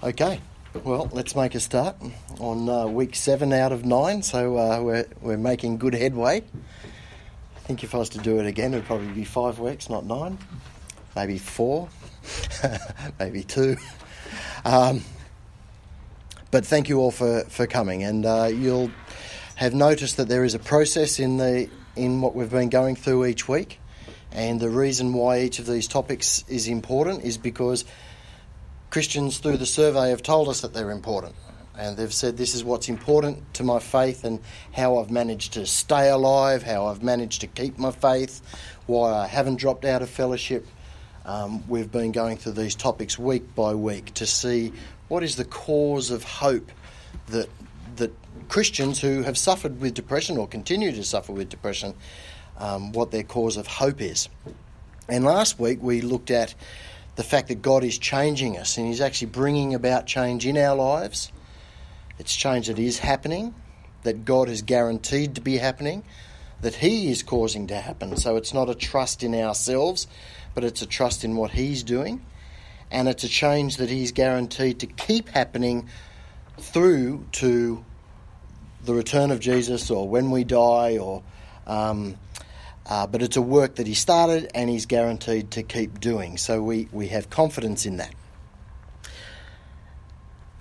Okay, well, let's make a start on uh, week seven out of nine. So uh, we're we're making good headway. I think if I was to do it again, it'd probably be five weeks, not nine. Maybe four, maybe two. Um, but thank you all for, for coming, and uh, you'll have noticed that there is a process in the in what we've been going through each week, and the reason why each of these topics is important is because Christians through the survey have told us that they're important. And they've said this is what's important to my faith and how I've managed to stay alive, how I've managed to keep my faith, why I haven't dropped out of fellowship. Um, we've been going through these topics week by week to see what is the cause of hope that that Christians who have suffered with depression or continue to suffer with depression, um, what their cause of hope is. And last week we looked at the fact that God is changing us and He's actually bringing about change in our lives. It's change that is happening, that God has guaranteed to be happening, that He is causing to happen. So it's not a trust in ourselves, but it's a trust in what He's doing. And it's a change that He's guaranteed to keep happening through to the return of Jesus or when we die or. Um, uh, but it's a work that he started and he's guaranteed to keep doing. So we, we have confidence in that.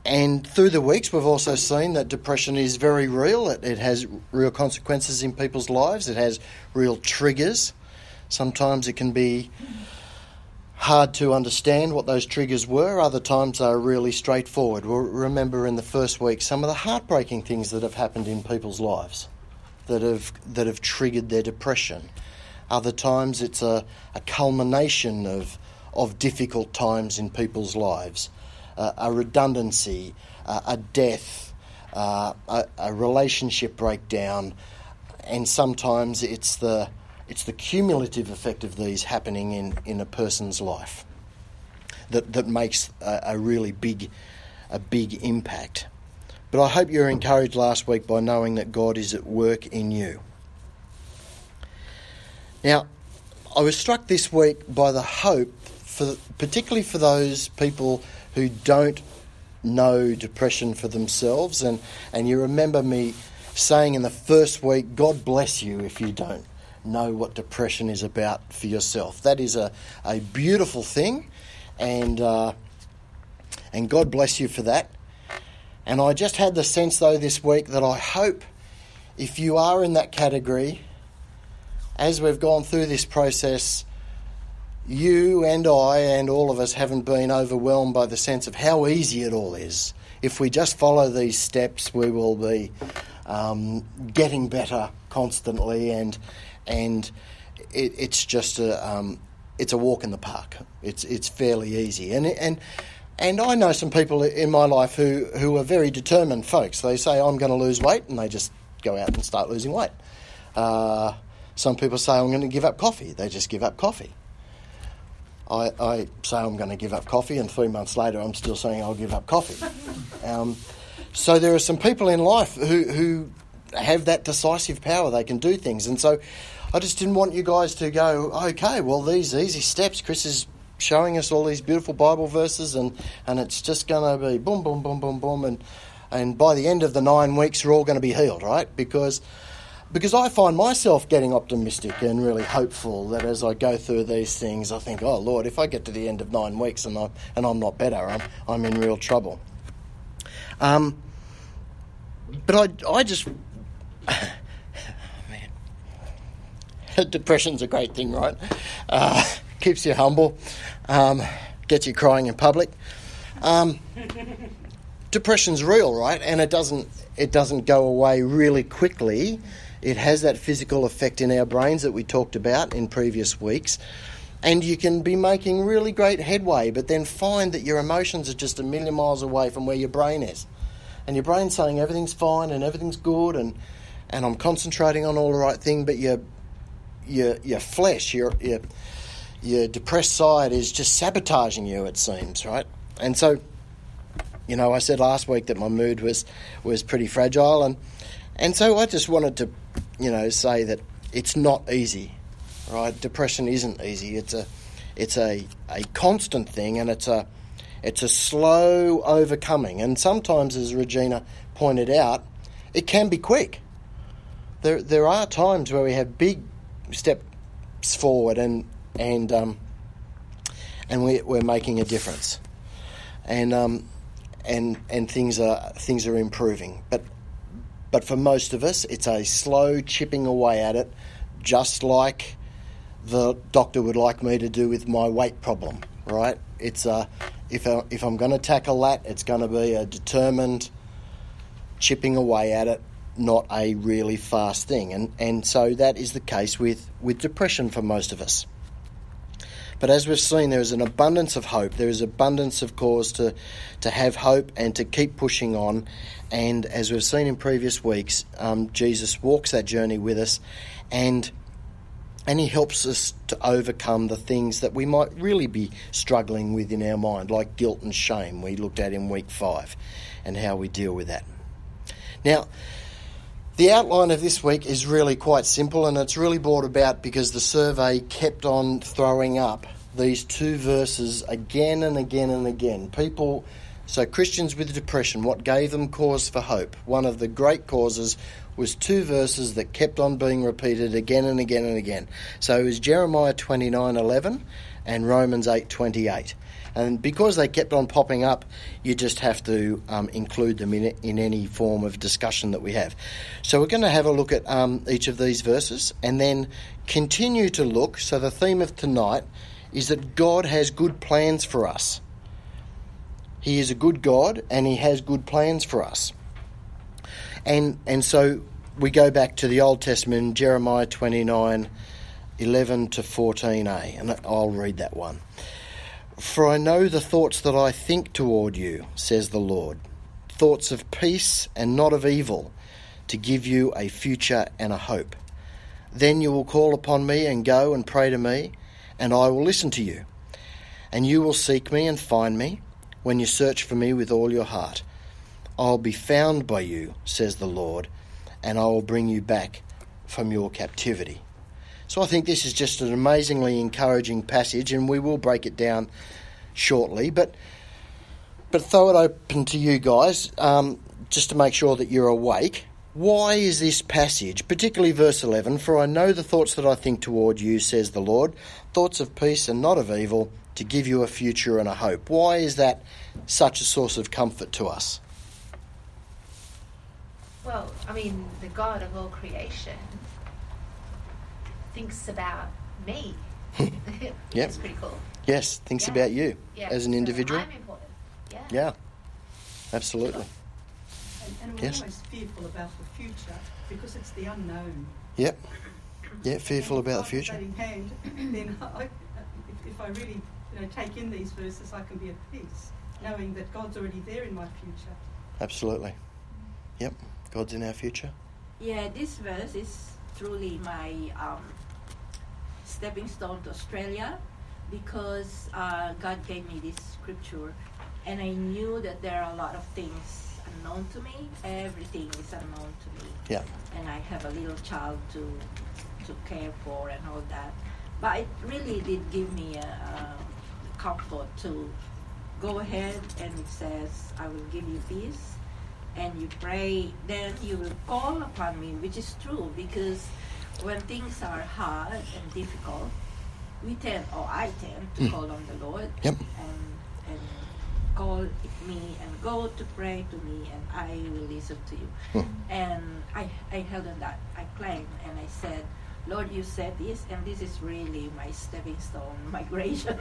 And through the weeks, we've also seen that depression is very real. It, it has real consequences in people's lives, it has real triggers. Sometimes it can be hard to understand what those triggers were, other times they are really straightforward. We'll remember in the first week some of the heartbreaking things that have happened in people's lives that have that have triggered their depression. Other times it's a, a culmination of of difficult times in people's lives, uh, a redundancy, uh, a death, uh, a, a, relationship breakdown, and sometimes it's the it's the cumulative effect of these happening in, in a person's life that that makes a, a really big a big impact. But I hope you were encouraged last week by knowing that God is at work in you. Now, I was struck this week by the hope, for, particularly for those people who don't know depression for themselves. And, and you remember me saying in the first week, God bless you if you don't know what depression is about for yourself. That is a, a beautiful thing, and, uh, and God bless you for that. And I just had the sense, though, this week that I hope if you are in that category, as we've gone through this process, you and I and all of us haven't been overwhelmed by the sense of how easy it all is. If we just follow these steps, we will be um, getting better constantly, and and it, it's just a um, it's a walk in the park. It's it's fairly easy, and and and I know some people in my life who, who are very determined folks. They say, I'm going to lose weight, and they just go out and start losing weight. Uh, some people say, I'm going to give up coffee. They just give up coffee. I, I, say I'm going to give up coffee, and three months later, I'm still saying I'll give up coffee. Um, so there are some people in life who, who have that decisive power. They can do things. And so I just didn't want you guys to go, okay, well, these easy steps, Chris is showing us all these beautiful Bible verses, and, and it's just going to be boom, boom, boom, boom, boom, and and by the end of the nine weeks, we're all going to be healed, right? Because because I find myself getting optimistic and really hopeful that as I go through these things, I think, oh Lord, if I get to the end of nine weeks and I'm and I'm not better, I'm I'm in real trouble. Um, but I I just depression's a great thing, right? Uh, keeps you humble, um, gets you crying in public. Um, depression's real, right? And it doesn't it doesn't go away really quickly. It has that physical effect in our brains that we talked about in previous weeks. And you can be making really great headway, but then find that your emotions are just a million miles away from where your brain is. And your brain's saying everything's fine and everything's good and, and I'm concentrating on all the right thing, but your your your flesh, your your your depressed side is just sabotaging you, it seems, right? And so, you know, I said last week that my mood was was pretty fragile, and and so I just wanted to, you know, say that it's not easy, right? Depression isn't easy. It's a it's a, a constant thing, and it's a It's a slow overcoming, and sometimes, as Regina pointed out, it can be quick. There, there are times where we have big steps forward, and and um, and we, we're making a difference, and um, and and things are things are improving. But but for most of us, it's a slow chipping away at it, just like the doctor would like me to do with my weight problem. Right? It's a if I, if I'm going to tackle that, it's going to be a determined chipping away at it, not a really fast thing. And and so that is the case with with depression for most of us. But as we've seen, there is an abundance of hope. There is abundance of cause to, to have hope and to keep pushing on. And as we've seen in previous weeks, um, Jesus walks that journey with us and and he helps us to overcome the things that we might really be struggling with in our mind, like guilt and shame, we looked at in week five, and how we deal with that. Now, the outline of this week is really quite simple, and it's really brought about because the survey kept on throwing up these two verses again and again and again. People, so Christians with depression, what gave them cause for hope? One of the great causes was two verses that kept on being repeated again and again and again. So it was Jeremiah 29:11 and Romans 8:28. And because they kept on popping up, you just have to um, include them in, in any form of discussion that we have. So we're going to have a look at um, each of these verses and then continue to look. So the theme of tonight is that God has good plans for us. He is a good God and He has good plans for us. And, and so we go back to the Old Testament, Jeremiah 29 11 to 14a, and I'll read that one. For I know the thoughts that I think toward you, says the Lord thoughts of peace and not of evil, to give you a future and a hope. Then you will call upon me and go and pray to me, and I will listen to you. And you will seek me and find me when you search for me with all your heart. I'll be found by you, says the Lord, and I will bring you back from your captivity. So I think this is just an amazingly encouraging passage, and we will break it down shortly. But but throw it open to you guys, um, just to make sure that you're awake. Why is this passage, particularly verse 11, for I know the thoughts that I think toward you, says the Lord, thoughts of peace and not of evil, to give you a future and a hope? Why is that such a source of comfort to us? Well, I mean, the God of all creation thinks about me. yep. It's pretty cool. Yes, thinks Yeah. about you Yeah. as an so individual. I'm important. Yeah. Yeah, absolutely. And, and we're Yes. almost fearful about the future because it's the unknown. Yep. Yeah, fearful about the future. in hand, then I, if, if I really you know, take in these verses, I can be at peace, knowing that God's already there in my future. Absolutely. Yep. God's in our future. Yeah, this verse is truly my um, stepping stone to Australia because uh, God gave me this scripture and I knew that there are a lot of things unknown to me. Everything is unknown to me. Yeah. And I have a little child to to care for and all that. But it really did give me a, a comfort to go ahead and it says, I will give you peace and you pray, then you will call upon me, which is true because when things are hard and difficult, we tend, or I tend, to Mm. call on the Lord Yep. and and call me and go to pray to me, and I will listen to you. Hmm. And I I held on that. I claimed and I said, Lord, you said this, and this is really my stepping stone migration.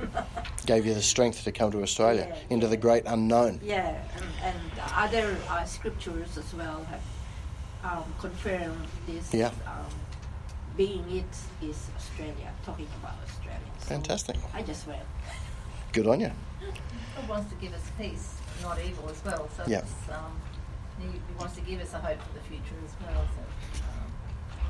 Gave you the strength to come to Australia Yeah, into the great unknown. Yeah, and, and other uh, scriptures as well have um, confirmed this. Yeah. Um, being it is Australia, talking about Australia. So Fantastic. I just went. Good on you. God wants to give us peace, not evil as well. So Yeah. um, he, he wants to give us a hope for the future as well. So um,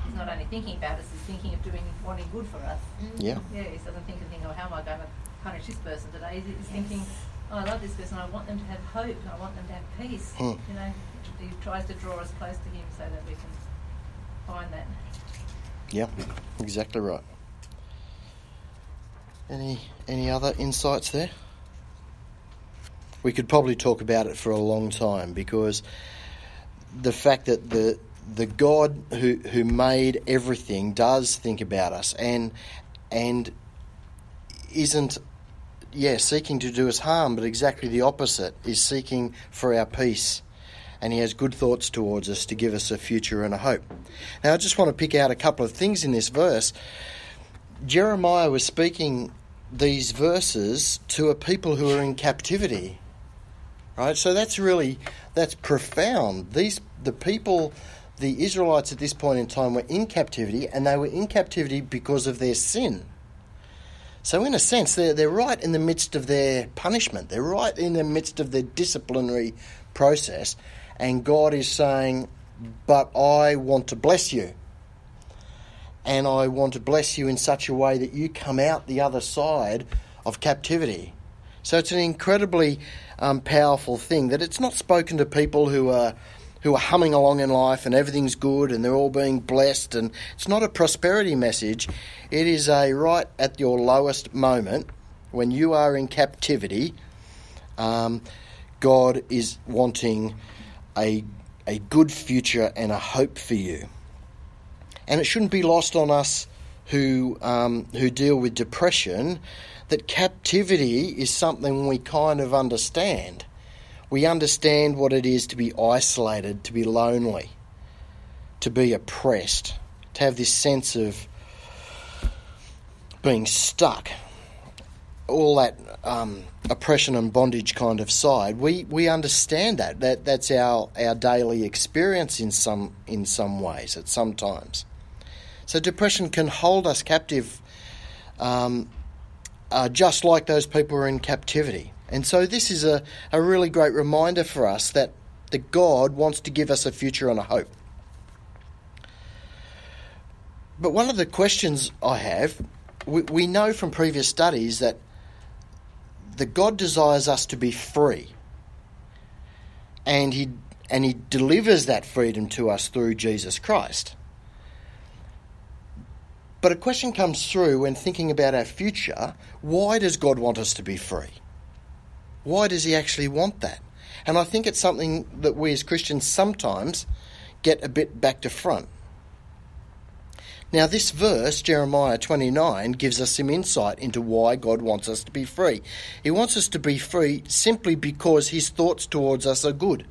he's not only thinking about us, he's thinking of doing wanting good for us. Yeah. Yeah, he doesn't think of thinking, oh, how am I going to punish this person today? He's, he's thinking, oh, I love this person. I want them to have hope. I want them to have peace. Hmm. You know, he tries to draw us close to him so that we can find that. Yeah. Exactly right. Any any other insights there? we could probably talk about it for a long time because the fact that the the God who who made everything does think about us and and isn't yeah seeking to do us harm but exactly the opposite is seeking for our peace and he has good thoughts towards us to give us a future and a hope. Now I just want to pick out a couple of things in this verse. Jeremiah was speaking these verses to a people who are in captivity. Right? So that's really that's profound. These the people the Israelites at this point in time were in captivity and they were in captivity because of their sin. So in a sense they're they're right in the midst of their punishment. They're right in the midst of their disciplinary process and God is saying, "But I want to bless you." and I want to bless you in such a way that you come out the other side of captivity. So it's an incredibly um, powerful thing that it's not spoken to people who are who are humming along in life and everything's good and they're all being blessed and it's not a prosperity message. It is a right at your lowest moment when you are in captivity. Um, God is wanting a a good future and a hope for you. And it shouldn't be lost on us who, um, who deal with depression that captivity is something we kind of understand. We understand what it is to be isolated, to be lonely, to be oppressed, to have this sense of being stuck. All that um, oppression and bondage kind of side, we, we understand that. that. That's our, our daily experience in some in some ways at some times. So depression can hold us captive, um, uh, just like those people are in captivity. And so this is a, a really great reminder for us that, that God wants to give us a future and a hope. But one of the questions I have, we know from previous studies that the God desires us to be free. And he and he delivers that freedom to us through Jesus Christ. But a question comes through when thinking about our future why does God want us to be free? Why does He actually want that? And I think it's something that we as Christians sometimes get a bit back to front. Now, this verse, Jeremiah 29, gives us some insight into why God wants us to be free. He wants us to be free simply because His thoughts towards us are good.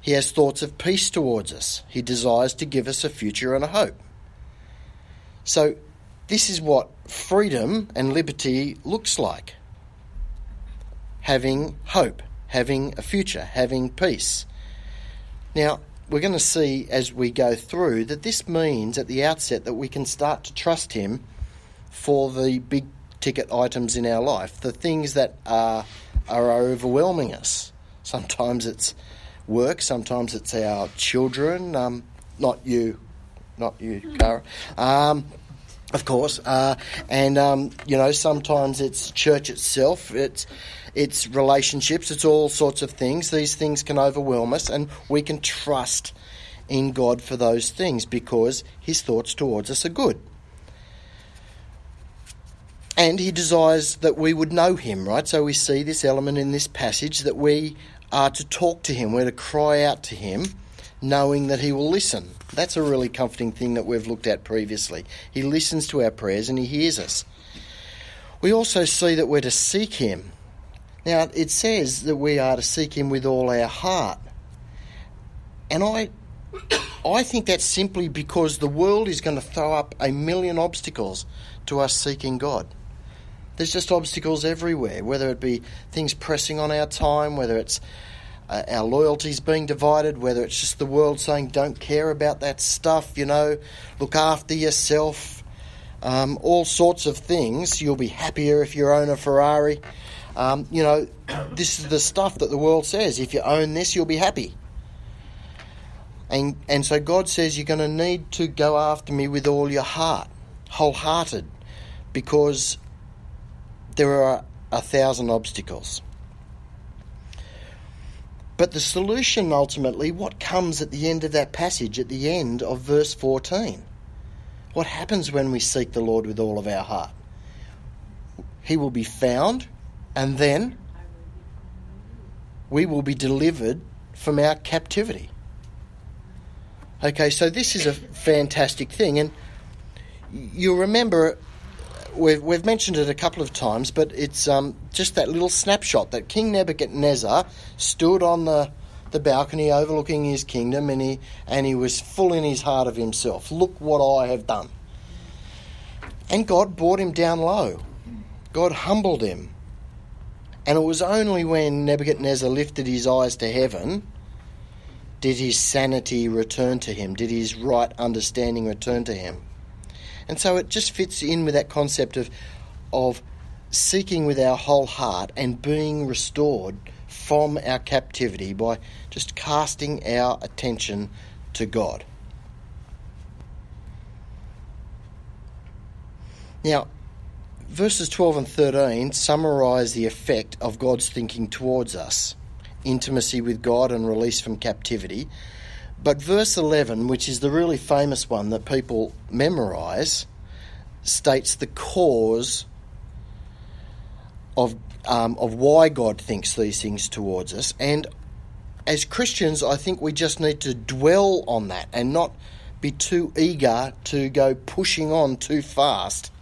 He has thoughts of peace towards us. He desires to give us a future and a hope. So, this is what freedom and liberty looks like having hope, having a future, having peace. Now, we're going to see as we go through that this means at the outset that we can start to trust Him for the big ticket items in our life, the things that are, are overwhelming us. Sometimes it's work, sometimes it's our children, um, not you not you, Cara. Um, of course, uh, and um, you know sometimes it's church itself, it's it's relationships, it's all sorts of things. These things can overwhelm us, and we can trust in God for those things because His thoughts towards us are good. And He desires that we would know Him, right? So we see this element in this passage that we are to talk to Him, we're to cry out to Him knowing that He will listen. That's a really comforting thing that we've looked at previously. He listens to our prayers and He hears us. We also see that we're to seek Him. Now, it says that we are to seek Him with all our heart. And I, I think that's simply because the world is going to throw up a million obstacles to us seeking God. There's just obstacles everywhere, whether it be things pressing on our time, whether it's uh, our loyalties being divided, whether it's just the world saying don't care about that stuff, you know, look after yourself, um, all sorts of things. You'll be happier if you own a Ferrari. Um, you know, this is the stuff that the world says. If you own this, you'll be happy. And, and so God says you're going to need to go after me with all your heart, wholehearted, because there are a thousand obstacles. But the solution ultimately, what comes at the end of that passage, at the end of verse 14? What happens when we seek the Lord with all of our heart? He will be found, and then we will be delivered from our captivity. Okay, so this is a fantastic thing, and you'll remember we've, we've mentioned it a couple of times, but it's um, just that little snapshot that King Nebuchadnezzar stood on the, the balcony overlooking his kingdom and he, and he was full in his heart of himself. Look what I have done. And God brought him down low, God humbled him. And it was only when Nebuchadnezzar lifted his eyes to heaven did his sanity return to him, did his right understanding return to him. And so it just fits in with that concept of, of seeking with our whole heart and being restored from our captivity by just casting our attention to God. Now, verses 12 and 13 summarise the effect of God's thinking towards us intimacy with God and release from captivity. But verse 11, which is the really famous one that people memorise, states the cause of, um, of why God thinks these things towards us. And as Christians, I think we just need to dwell on that and not be too eager to go pushing on too fast,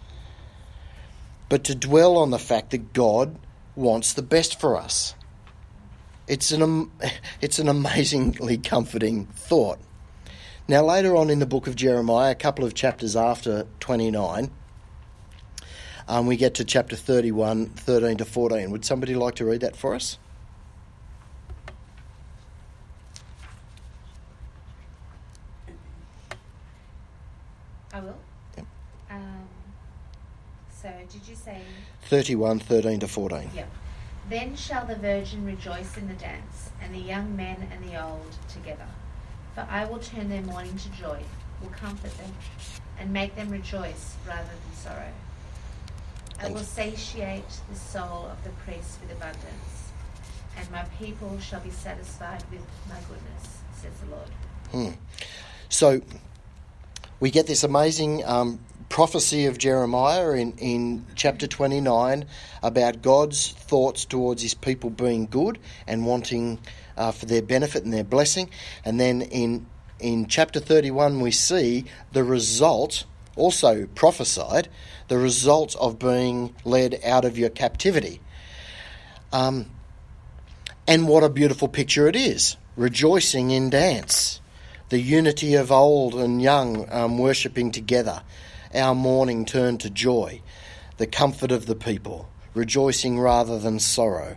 but to dwell on the fact that God wants the best for us. It's an, it's an amazingly comforting thought. Now, later on in the book of Jeremiah, a couple of chapters after 29, um, we get to chapter 31, 13 to 14. Would somebody like to read that for us? I will. Yep. Um, so, did you say? 31, 13 to 14. Yep. Then shall the virgin rejoice in the dance, and the young men and the old together. For I will turn their mourning to joy, will comfort them, and make them rejoice rather than sorrow. I will satiate the soul of the priests with abundance, and my people shall be satisfied with my goodness, says the Lord. Hmm. So we get this amazing um, prophecy of Jeremiah in, in chapter 29 about God's thoughts towards his people being good and wanting uh, for their benefit and their blessing. And then in, in chapter 31, we see the result, also prophesied, the result of being led out of your captivity. Um, and what a beautiful picture it is rejoicing in dance, the unity of old and young um, worshipping together our mourning turned to joy, the comfort of the people, rejoicing rather than sorrow,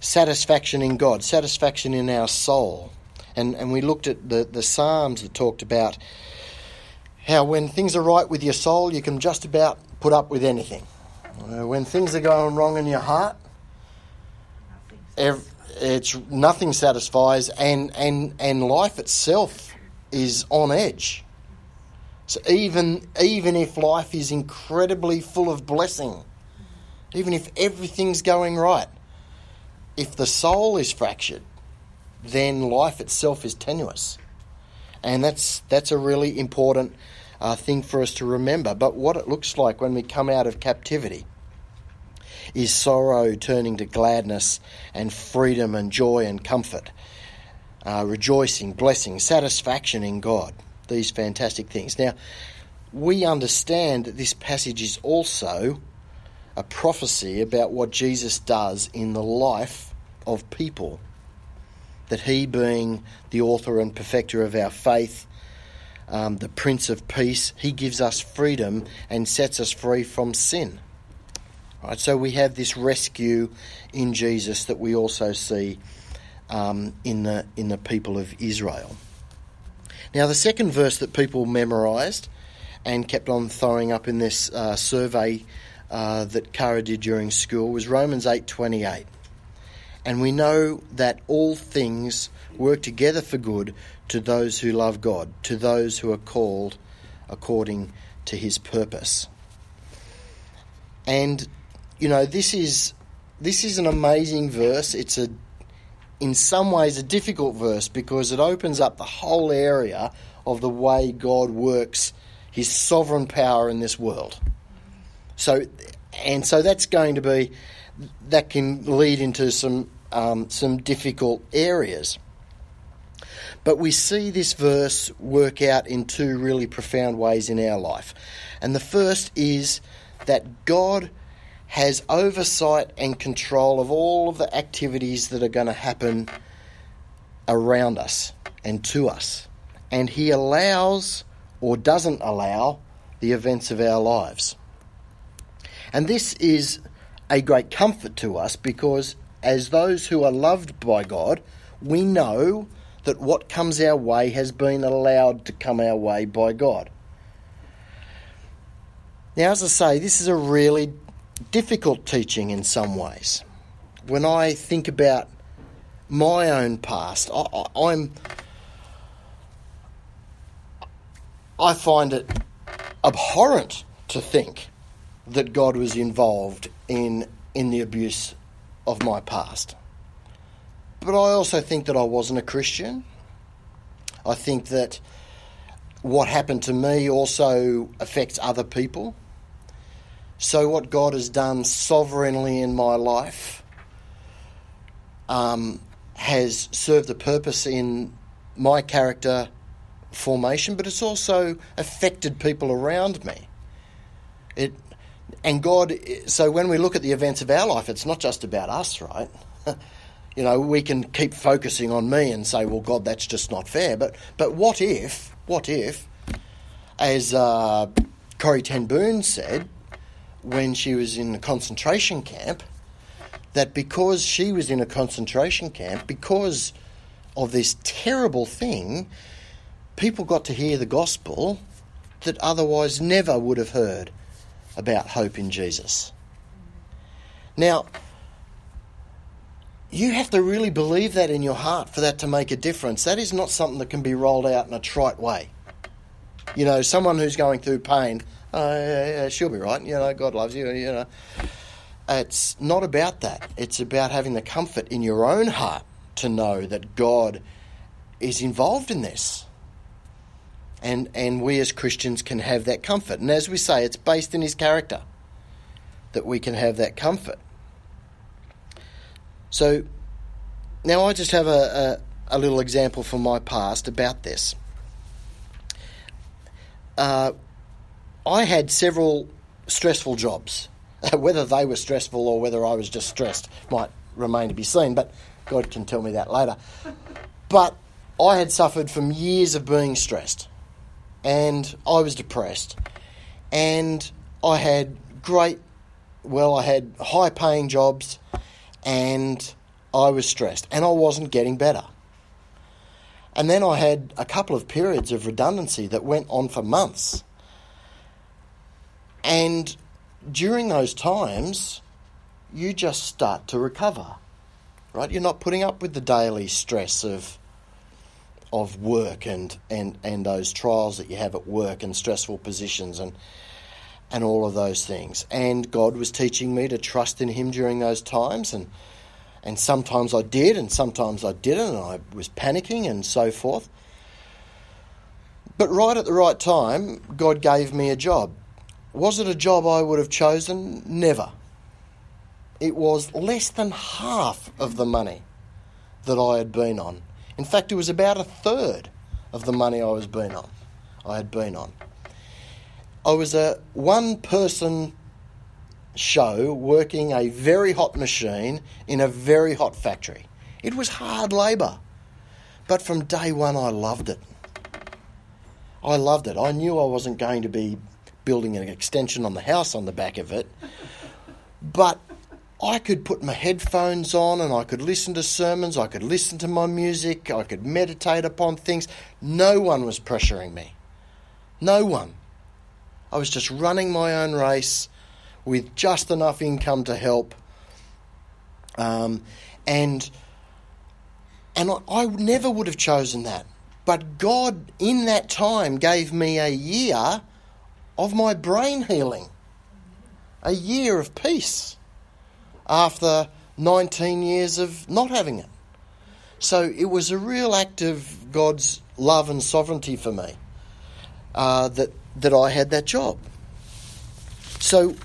satisfaction in God, satisfaction in our soul. And, and we looked at the, the Psalms that talked about how when things are right with your soul, you can just about put up with anything. When things are going wrong in your heart, it's nothing satisfies, and, and, and life itself is on edge. So even even if life is incredibly full of blessing, even if everything's going right, if the soul is fractured, then life itself is tenuous, and that's that's a really important uh, thing for us to remember. But what it looks like when we come out of captivity is sorrow turning to gladness and freedom and joy and comfort, uh, rejoicing, blessing, satisfaction in God these fantastic things. Now, we understand that this passage is also a prophecy about what Jesus does in the life of people. That he, being the author and perfecter of our faith, um, the Prince of Peace, he gives us freedom and sets us free from sin. Right, so we have this rescue in Jesus that we also see um, in the in the people of Israel. Now, the second verse that people memorised and kept on throwing up in this uh, survey uh, that Kara did during school was Romans 8:28. And we know that all things work together for good to those who love God, to those who are called according to his purpose. And you know, this is this is an amazing verse. It's a in some ways a difficult verse because it opens up the whole area of the way God works his sovereign power in this world. So and so that's going to be that can lead into some um, some difficult areas. But we see this verse work out in two really profound ways in our life. And the first is that God has oversight and control of all of the activities that are going to happen around us and to us. And He allows or doesn't allow the events of our lives. And this is a great comfort to us because, as those who are loved by God, we know that what comes our way has been allowed to come our way by God. Now, as I say, this is a really difficult teaching in some ways. When I think about my own past, I, am I find it abhorrent to think that God was involved in in the abuse of my past. But I also think that I wasn't a Christian. I think that what happened to me also affects other people. So, what God has done sovereignly in my life um, has served a purpose in my character formation, but it's also affected people around me. It, and God, so when we look at the events of our life, it's not just about us, right? you know, we can keep focusing on me and say, well, God, that's just not fair. But, but what if, what if, as uh, Corrie Ten Boom said when she was in a concentration camp, that because she was in a concentration camp, because of this terrible thing, people got to hear the gospel that otherwise never would have heard about hope in Jesus. Now, you have to really believe that in your heart for that to make a difference. That is not something that can be rolled out in a trite way. You know, someone who's going through pain, yeah, she'll be right. You know, God loves you. You know, it's not about that. It's about having the comfort in your own heart to know that God is involved in this. And, and we as Christians can have that comfort. And as we say, it's based in his character that we can have that comfort. So now I just have a, a, a little example from my past about this. Uh, I had several stressful jobs. whether they were stressful or whether I was just stressed might remain to be seen, but God can tell me that later. But I had suffered from years of being stressed, and I was depressed, and I had great, well, I had high paying jobs and I was stressed and I wasn't getting better. And then I had a couple of periods of redundancy that went on for months. And during those times, you just start to recover, right? You're not putting up with the daily stress of of work and, and, and those trials that you have at work and stressful positions and and all of those things. And God was teaching me to trust in Him during those times, and and sometimes I did, and sometimes I didn't, and I was panicking and so forth. But right at the right time, God gave me a job. Was it a job I would have chosen? Never. It was less than half of the money that I had been on. In fact, it was about a third of the money I was been on. I had been on. I was a one person show working a very hot machine in a very hot factory. It was hard labour, but from day one I loved it. I loved it. I knew I wasn't going to be building an extension on the house on the back of it, but I could put my headphones on and I could listen to sermons, I could listen to my music, I could meditate upon things. No one was pressuring me. No one. I was just running my own race with just enough income to help. Um, and and I, I never would have chosen that. But God, in that time, gave me a year of my brain healing, a year of peace after 19 years of not having it. So it was a real act of God's love and sovereignty for me uh, that that I had that job. So,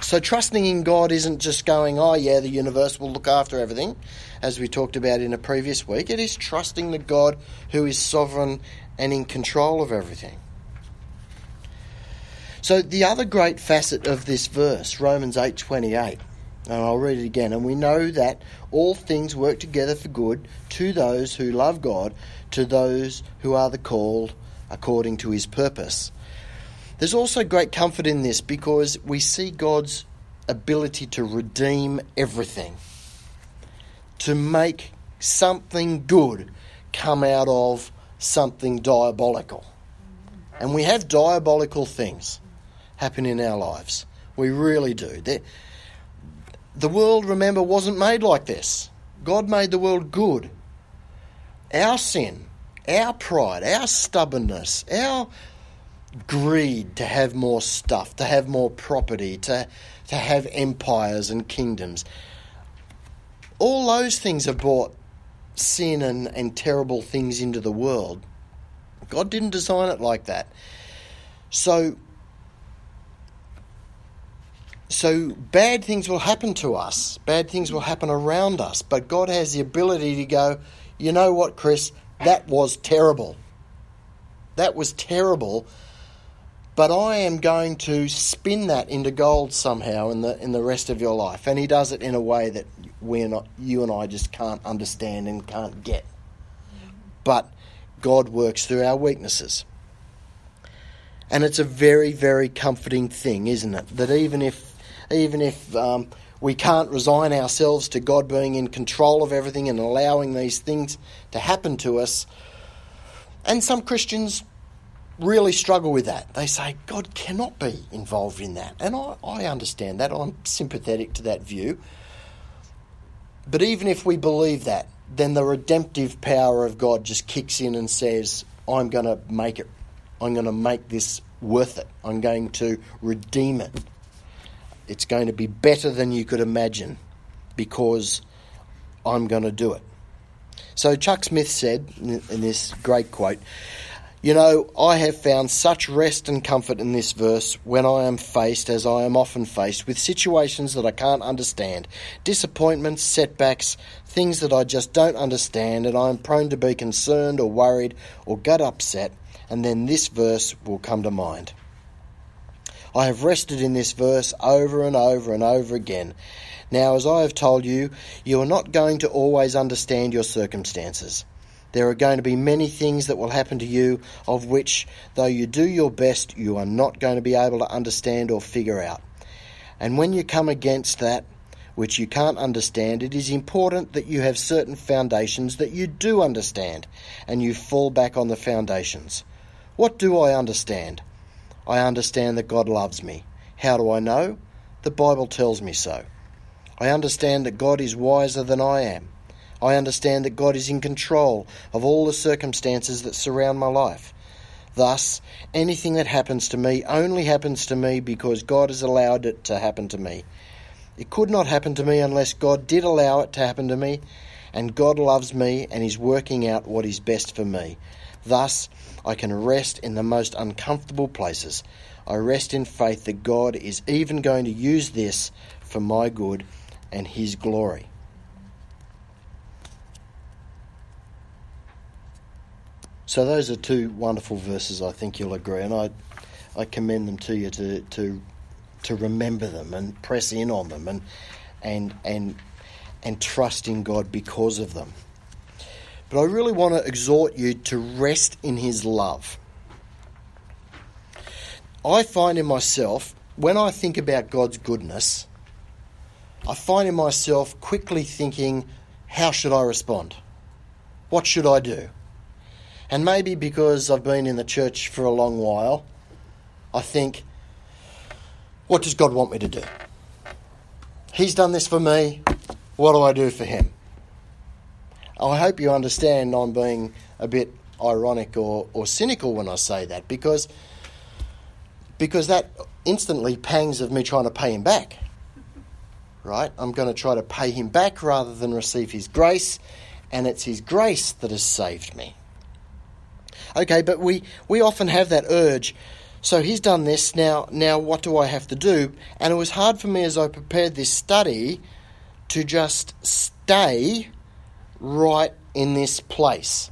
So trusting in God isn't just going, oh, yeah, the universe will look after everything, as we talked about in a previous week. It is trusting the God who is sovereign and in control of everything. So the other great facet of this verse, Romans 8:28, and I'll read it again, and we know that all things work together for good to those who love God, to those who are the called according to his purpose. There's also great comfort in this because we see God's ability to redeem everything, to make something good come out of something diabolical. And we have diabolical things happen in our lives. We really do. They're, the world, remember, wasn't made like this. God made the world good. Our sin, our pride, our stubbornness, our greed to have more stuff, to have more property, to, to have empires and kingdoms. All those things have brought sin and, and terrible things into the world. God didn't design it like that. So, so bad things will happen to us, bad things will happen around us, but God has the ability to go, you know what, Chris, that was terrible. That was terrible but I am going to spin that into gold somehow in the in the rest of your life. And he does it in a way that we're not, you and I just can't understand and can't get. But God works through our weaknesses. And it's a very, very comforting thing, isn't it? That even if, even if um, we can't resign ourselves to God being in control of everything and allowing these things to happen to us, and some Christians really struggle with that. They say God cannot be involved in that. And I, I understand that. I'm sympathetic to that view. But even if we believe that, then the redemptive power of God just kicks in and says, I'm going to make it, I'm going to make this worth it. I'm going to redeem it. It's going to be better than you could imagine because I'm going to do it. So Chuck Smith said in this great quote, you know, I have found such rest and comfort in this verse when I am faced, as I am often faced, with situations that I can't understand, disappointments, setbacks, things that I just don't understand, and I am prone to be concerned or worried or gut upset, and then this verse will come to mind. I have rested in this verse over and over and over again. Now, as I have told you, you are not going to always understand your circumstances. There are going to be many things that will happen to you of which, though you do your best, you are not going to be able to understand or figure out. And when you come against that, which you can't understand, it is important that you have certain foundations that you do understand and you fall back on the foundations. What do I understand? I understand that God loves me. How do I know? The Bible tells me so. I understand that God is wiser than I am. I understand that God is in control of all the circumstances that surround my life. Thus, anything that happens to me only happens to me because God has allowed it to happen to me. It could not happen to me unless God did allow it to happen to me, and God loves me and is working out what is best for me. Thus, I can rest in the most uncomfortable places. I rest in faith that God is even going to use this for my good and His glory. So those are two wonderful verses. I think you'll agree, and I I commend them to you to to to remember them and press in on them and and and and trust in God because of them. But I really want to exhort you to rest in His love. I find in myself when I think about God's goodness, I find in myself quickly thinking, how should I respond? What should I do? And maybe because I've been in the church for a long while, I think, what does God want me to do? He's done this for me. What do I do for him? I hope you understand I'm being a bit ironic or, or cynical when I say that because, because that instantly pangs of me trying to pay him back. Right? I'm going to try to pay him back rather than receive his grace, and it's his grace that has saved me. Okay, but we, we often have that urge So he's done this. Now, now what do I have to do? And it was hard for me as I prepared this study to just stay right in this place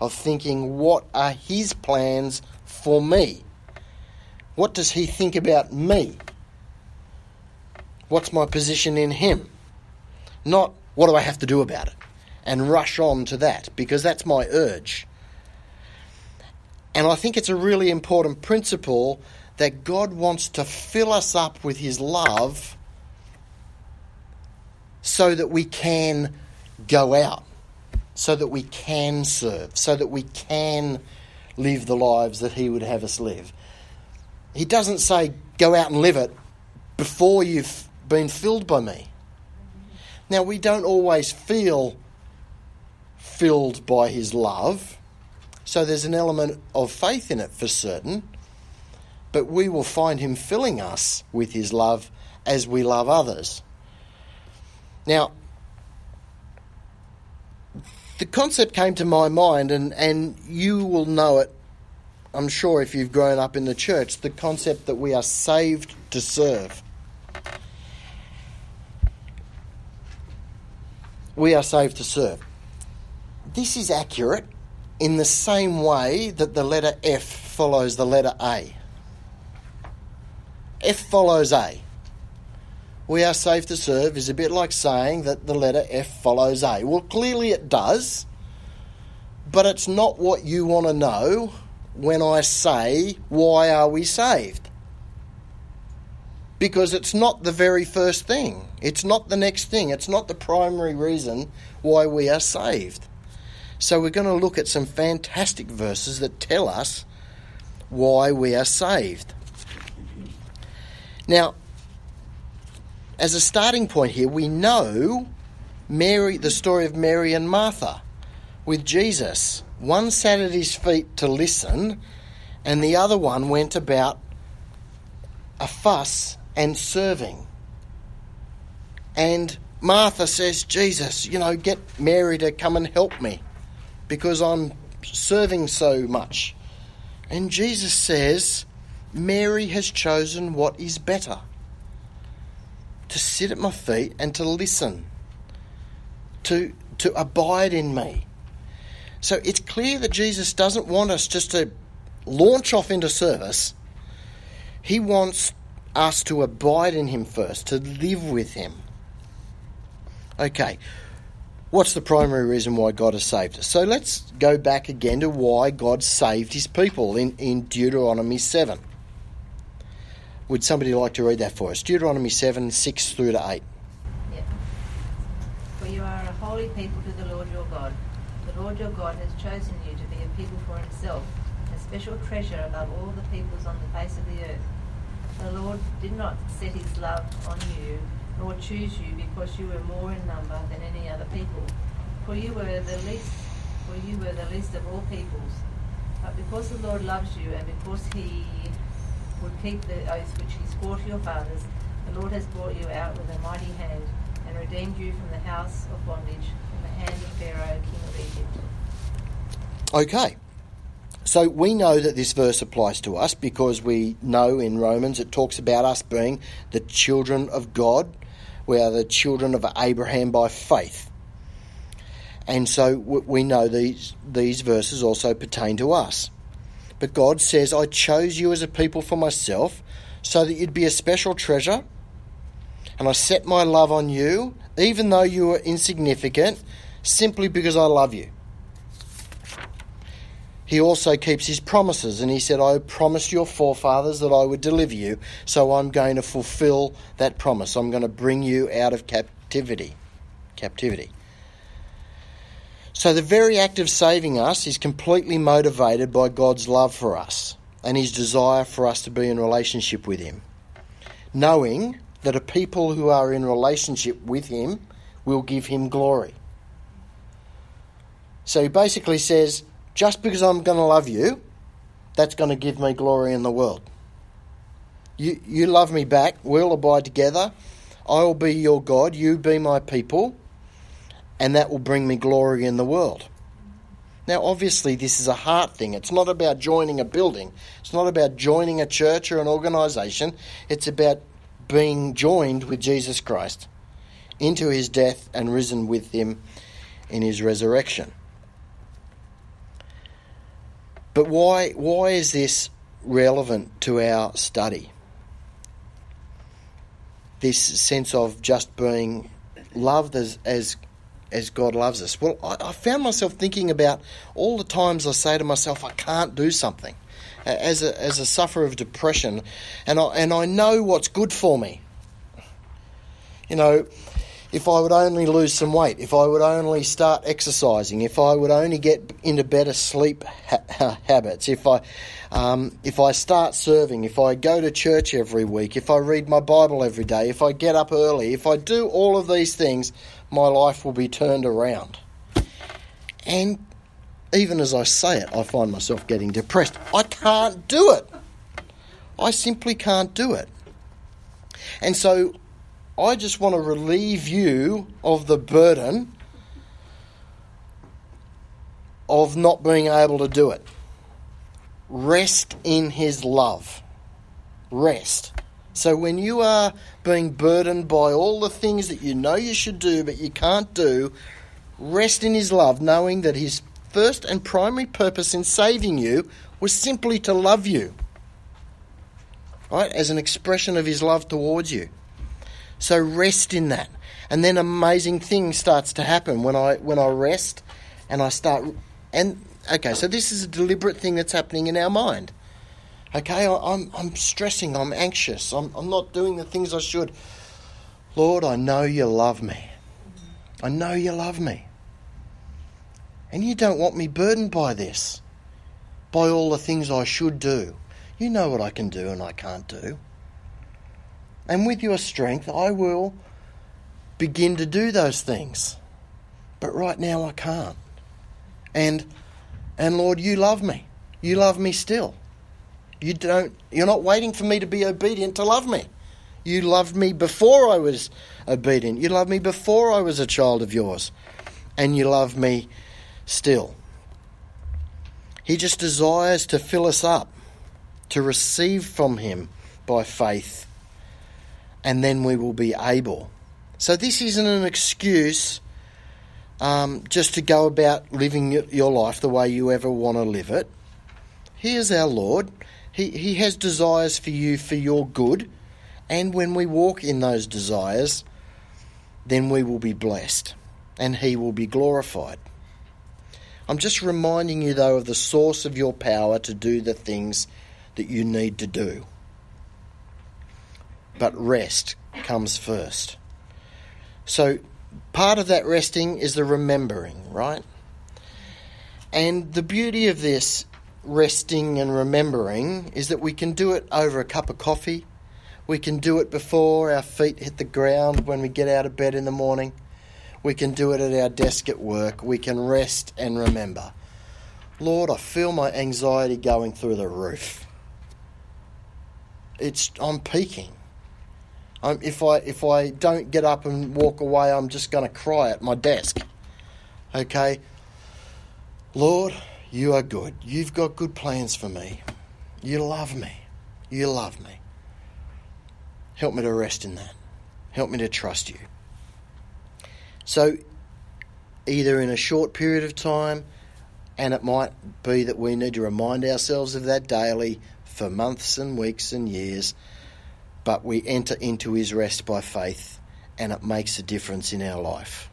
of thinking, what are his plans for me? What does he think about me? What's my position in him? Not what do I have to do about it? And rush on to that because that's my urge. And I think it's a really important principle that God wants to fill us up with His love so that we can go out, so that we can serve, so that we can live the lives that He would have us live. He doesn't say, go out and live it before you've been filled by me. Now, we don't always feel filled by His love so there's an element of faith in it for certain, but we will find Him filling us with His love as we love others. Now, the concept came to my mind, and, and you will know it, I'm sure, if you've grown up in the church the concept that we are saved to serve. We are saved to serve. This is accurate in the same way that the letter F follows the letter A. F follows A. We are safe to serve is a bit like saying that the letter F follows A. Well, clearly it does, but it's not what you want to know when I say, why are we saved? Because it's not the very first thing. It's not the next thing. It's not the primary reason why we are saved. So we're going to look at some fantastic verses that tell us why we are saved. Now, as a starting point here, we know Mary, the story of Mary and Martha with Jesus. One sat at his feet to listen, and the other one went about a fuss and serving. And Martha says, Jesus, you know, get Mary to come and help me because I'm serving so much. And Jesus says, Mary has chosen what is better to sit at my feet and to listen, to, to abide in me. So it's clear that Jesus doesn't want us just to launch off into service. He wants us to abide in Him first, to live with Him. Okay, what's the primary reason why God has saved us? So let's go back again to why God saved his people in, in Deuteronomy 7. Would somebody like to read that for us? Deuteronomy 7, 6 through to 8. Yep. For you are a holy people to the Lord your God. The Lord your God has chosen you to be a people for himself, a special treasure above all the peoples on the face of the earth. The Lord did not set his love on you nor choose you because you were more in number than any other people. For you were the least for you were the least of all peoples. But because the Lord loves you and because he would keep the oath which he swore to your fathers, the Lord has brought you out with a mighty hand and redeemed you from the house of bondage, from the hand of Pharaoh, king of Egypt. Okay. So we know that this verse applies to us because we know in Romans it talks about us being the children of God we are the children of Abraham by faith. And so we know these, these verses also pertain to us. But God says, I chose you as a people for myself so that you'd be a special treasure. And I set my love on you, even though you are insignificant, simply because I love you he also keeps his promises. And he said, I promised your forefathers that I would deliver you, so I'm going to fulfill that promise. I'm going to bring you out of captivity. Captivity. So the very act of saving us is completely motivated by God's love for us and his desire for us to be in relationship with him. Knowing that a people who are in relationship with him will give him glory. So he basically says, just because I'm going to love you, that's going to give me glory in the world. You, you love me back, we'll abide together. I will be your God, you be my people, and that will bring me glory in the world. Now, obviously, this is a heart thing. It's not about joining a building, it's not about joining a church or an organisation. It's about being joined with Jesus Christ into his death and risen with him in his resurrection. But why, why is this relevant to our study? This sense of just being loved as, as as God loves us. Well, I, I, found myself thinking about all the times I say to myself, I can't do something. As a, as a sufferer of depression, and I, and I know what's good for me. You know, if I would only lose some weight, if I would only start exercising, if I would only get into better sleep ha- habits, if I, um, if I start serving, if I go to church every week, if I read my Bible every day, if I get up early, if I do all of these things, my life will be turned around. And even as I say it, I find myself getting depressed. I can't do it. I simply can't do it. And so I just want to relieve you of the burden of not being able to do it. Rest in His love. Rest. So when you are being burdened by all the things that you know you should do but you can't do, rest in His love, knowing that His first and primary purpose in saving you was simply to love you. Right? As an expression of His love towards you. So rest in that. And then amazing things starts to happen when I when I rest and I start and okay, so this is a deliberate thing that's happening in our mind. Okay, I'm, I'm stressing, I'm anxious, I'm, I'm not doing the things I should. Lord, I know you love me. I know you love me. And you don't want me burdened by this, by all the things I should do. You know what I can do and I can't do. And with your strength, I will begin to do those things. But right now, I can't. And, and Lord, you love me. You love me still. You don't, you're not waiting for me to be obedient to love me. You loved me before I was obedient. You loved me before I was a child of yours. And you love me still. He just desires to fill us up, to receive from Him by faith, and then we will be able. So, this isn't an excuse um, just to go about living your life the way you ever want to live it. Here's our Lord. He, he has desires for you for your good. And when we walk in those desires, then we will be blessed and He will be glorified. I'm just reminding you, though, of the source of your power to do the things that you need to do. But rest comes first. So, part of that resting is the remembering, right? And the beauty of this resting and remembering is that we can do it over a cup of coffee. We can do it before our feet hit the ground when we get out of bed in the morning. We can do it at our desk at work. We can rest and remember. Lord, I feel my anxiety going through the roof. It's I'm peaking. I'm, if I if I don't get up and walk away, I'm just going to cry at my desk. Okay, Lord, you are good. You've got good plans for me. You love me. You love me. Help me to rest in that. Help me to trust you. So, either in a short period of time, and it might be that we need to remind ourselves of that daily for months and weeks and years, but we enter into his rest by faith, and it makes a difference in our life.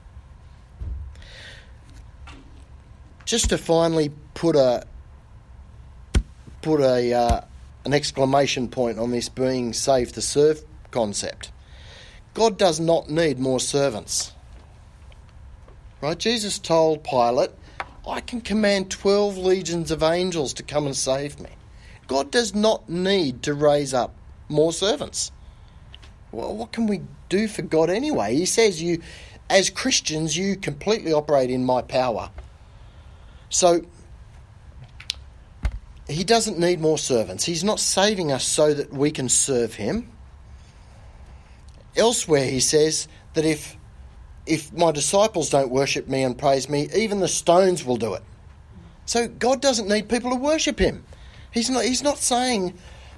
Just to finally put a put a uh, an exclamation point on this being saved to serve concept. God does not need more servants. Right? Jesus told Pilate, I can command 12 legions of angels to come and save me. God does not need to raise up more servants. Well, what can we do for God anyway? He says you as Christians you completely operate in my power. So he doesn't need more servants. He's not saving us so that we can serve him. Elsewhere, he says that if if my disciples don't worship me and praise me, even the stones will do it. So God doesn't need people to worship Him. He's not. He's not saying,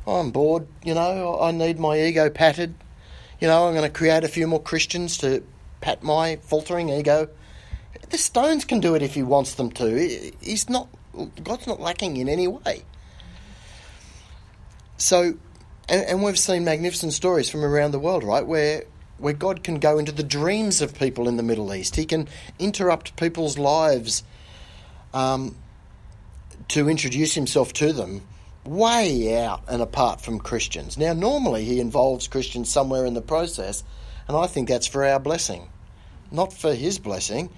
oh, "I'm bored." You know, I need my ego patted. You know, I'm going to create a few more Christians to pat my faltering ego. The stones can do it if He wants them to. He's not. God's not lacking in any way. So, and, and we've seen magnificent stories from around the world, right, where where God can go into the dreams of people in the Middle East. He can interrupt people's lives um, to introduce himself to them way out and apart from Christians. Now, normally he involves Christians somewhere in the process, and I think that's for our blessing, not for his blessing.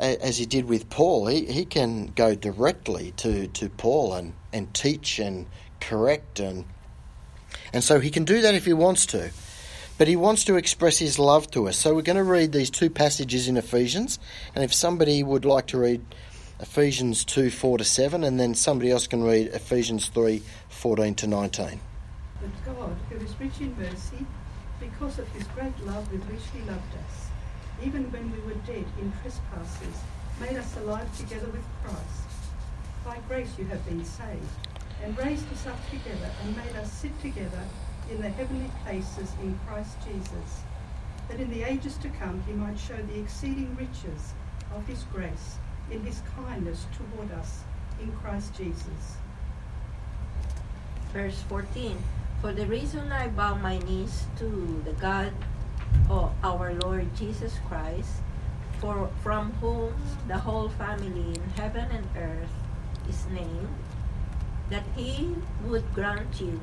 As he did with Paul, he, he can go directly to, to Paul and, and teach and correct and and so he can do that if he wants to. But he wants to express his love to us. So we're going to read these two passages in Ephesians. And if somebody would like to read Ephesians 2 4 to 7, and then somebody else can read Ephesians 3 14 to 19. But God, who is rich in mercy, because of his great love with which he loved us, even when we were dead in trespasses, made us alive together with Christ. By grace you have been saved, and raised us up together, and made us sit together in the heavenly places in Christ Jesus, that in the ages to come he might show the exceeding riches of his grace in his kindness toward us in Christ Jesus. Verse 14 For the reason I bow my knees to the God of our Lord Jesus Christ, for from whom the whole family in heaven and earth is named, that he would grant you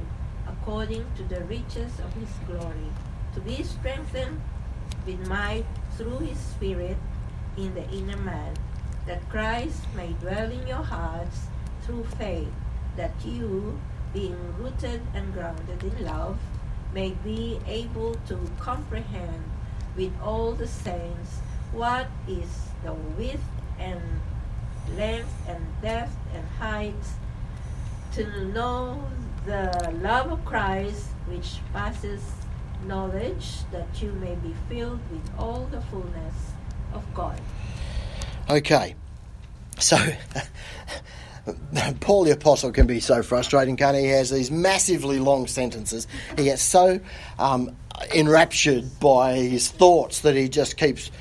according to the riches of his glory, to be strengthened with might through his Spirit in the inner man, that Christ may dwell in your hearts through faith, that you, being rooted and grounded in love, may be able to comprehend with all the saints what is the width and length and depth and height, to know the love of Christ, which passes knowledge, that you may be filled with all the fullness of God. Okay, so Paul the Apostle can be so frustrating, can't he? He has these massively long sentences. He gets so um, enraptured by his thoughts that he just keeps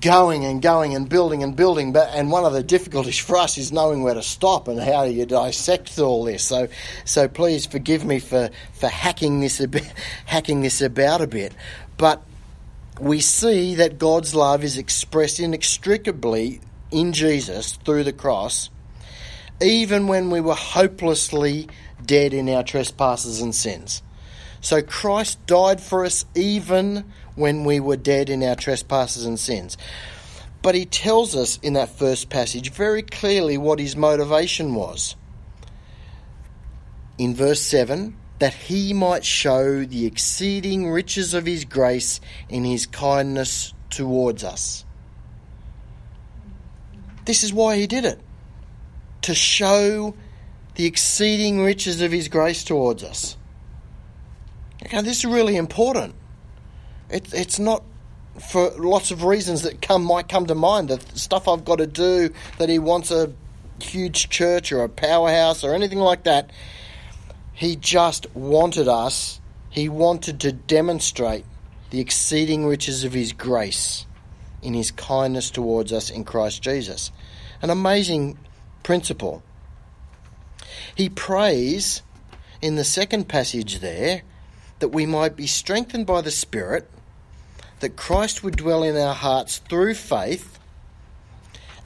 going and going and building and building. But and one of the difficulties for us is knowing where to stop and how do you dissect all this. So so please forgive me for for hacking this a bit, hacking this about a bit. But we see that God's love is expressed inextricably in Jesus through the cross, even when we were hopelessly dead in our trespasses and sins. So Christ died for us even when we were dead in our trespasses and sins. But he tells us in that first passage very clearly what his motivation was. In verse 7, that he might show the exceeding riches of his grace in his kindness towards us. This is why he did it. To show the exceeding riches of his grace towards us. Okay, this is really important. It, it's not for lots of reasons that come might come to mind. The stuff I've got to do, that he wants a huge church or a powerhouse or anything like that. He just wanted us, he wanted to demonstrate the exceeding riches of his grace in his kindness towards us in Christ Jesus. An amazing principle. He prays in the second passage there that we might be strengthened by the Spirit that Christ would dwell in our hearts through faith,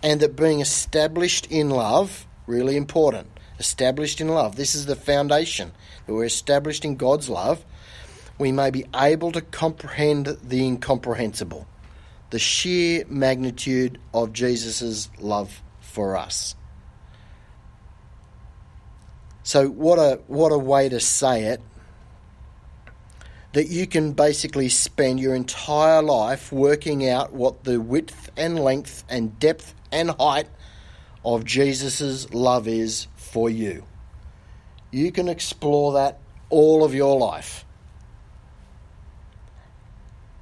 and that being established in love, really important, established in love, this is the foundation, that we're established in God's love, we may be able to comprehend the incomprehensible, the sheer magnitude of Jesus' love for us. So what a what a way to say it that you can basically spend your entire life working out what the width and length and depth and height of Jesus' love is for you. You can explore that all of your life.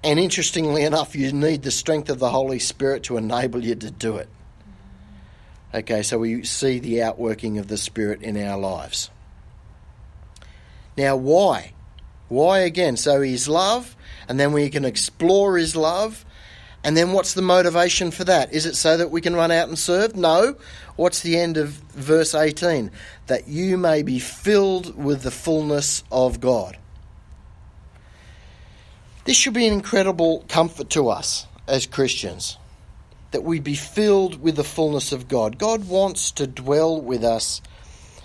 And interestingly enough, you need the strength of the Holy Spirit to enable you to do it. Okay, so we see the outworking of the Spirit in our lives. Now, why? Why again? So His love, and then we can explore His love, and then what's the motivation for that? Is it so that we can run out and serve? No. What's the end of verse 18? That you may be filled with the fullness of God. This should be an incredible comfort to us as Christians that we be filled with the fullness of God. God wants to dwell with us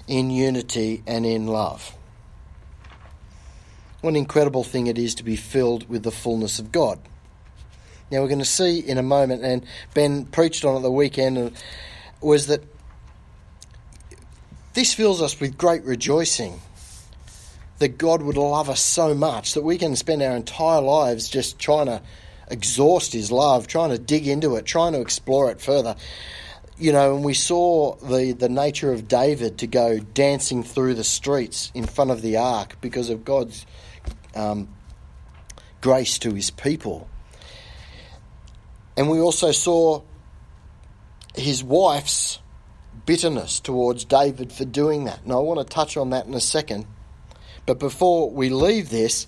in unity and in love. What an incredible thing it is to be filled with the fullness of God. Now, we're going to see in a moment, and Ben preached on it the weekend, uh, was that this fills us with great rejoicing that God would love us so much that we can spend our entire lives just trying to exhaust his love, trying to dig into it, trying to explore it further. You know, and we saw the, the nature of David to go dancing through the streets in front of the ark because of God's um, grace to his people. And we also saw his wife's bitterness towards David for doing that. And I want to touch on that in a second. But before we leave this,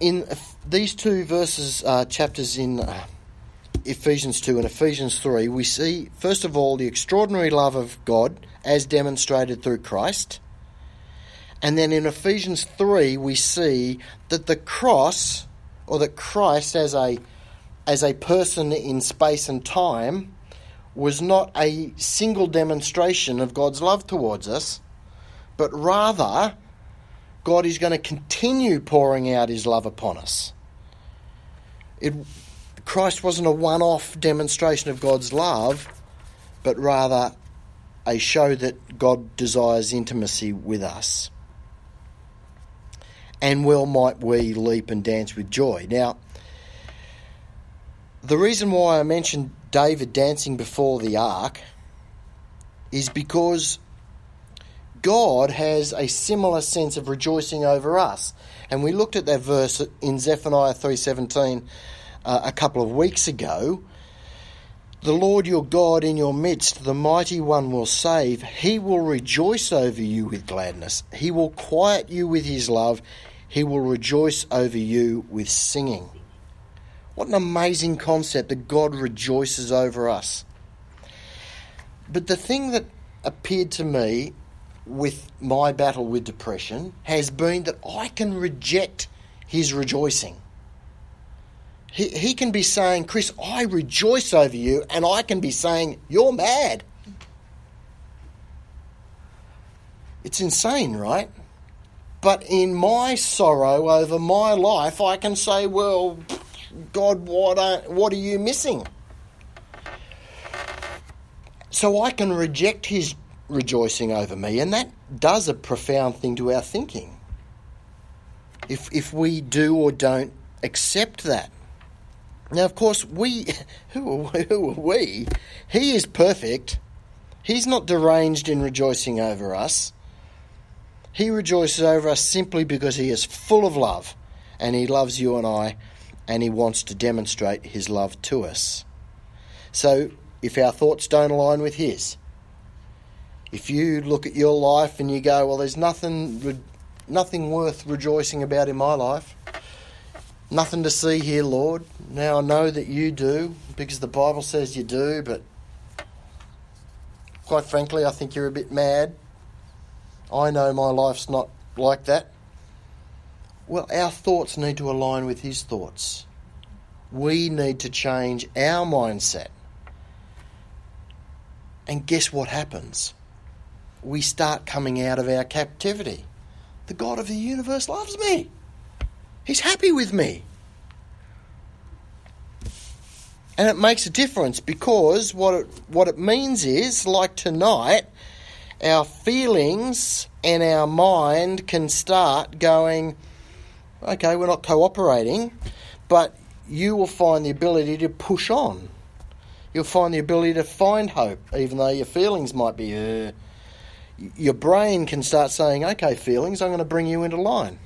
in these two verses, uh, chapters in uh, Ephesians 2 and Ephesians 3, we see, first of all, the extraordinary love of God as demonstrated through Christ. And then in Ephesians 3, we see that the cross, or that Christ as a, as a person in space and time, was not a single demonstration of God's love towards us, but rather God is going to continue pouring out his love upon us. It, Christ wasn't a one off demonstration of God's love, but rather a show that God desires intimacy with us. And well might we leap and dance with joy. Now, the reason why I mentioned David dancing before the ark is because God has a similar sense of rejoicing over us. And we looked at that verse in Zephaniah 3:17 uh, a couple of weeks ago. The Lord your God in your midst, the mighty one will save. He will rejoice over you with gladness. He will quiet you with his love. He will rejoice over you with singing. What an amazing concept that God rejoices over us. But the thing that appeared to me with my battle with depression has been that I can reject his rejoicing. He, he can be saying, Chris, I rejoice over you, and I can be saying, You're mad. It's insane, right? But in my sorrow over my life, I can say, Well, God, what are, what are you missing? So I can reject his rejoicing over me. And that does a profound thing to our thinking. If, if we do or don't accept that. Now, of course, we, who are, who are we? He is perfect. He's not deranged in rejoicing over us. He rejoices over us simply because he is full of love and he loves you and I and he wants to demonstrate his love to us. So, if our thoughts don't align with his, if you look at your life and you go, well, there's nothing, nothing worth rejoicing about in my life, nothing to see here, Lord. Now I know that you do because the Bible says you do, but quite frankly, I think you're a bit mad. I know my life's not like that. Well, our thoughts need to align with His thoughts. We need to change our mindset. And guess what happens? We start coming out of our captivity. The God of the universe loves me. He's happy with me. And it makes a difference because what it, what it means is, like tonight, our feelings and our mind can start going, okay, we're not cooperating, but you will find the ability to push on. You'll find the ability to find hope, even though your feelings might be, uh, your brain can start saying, okay, feelings, I'm going to bring you into line.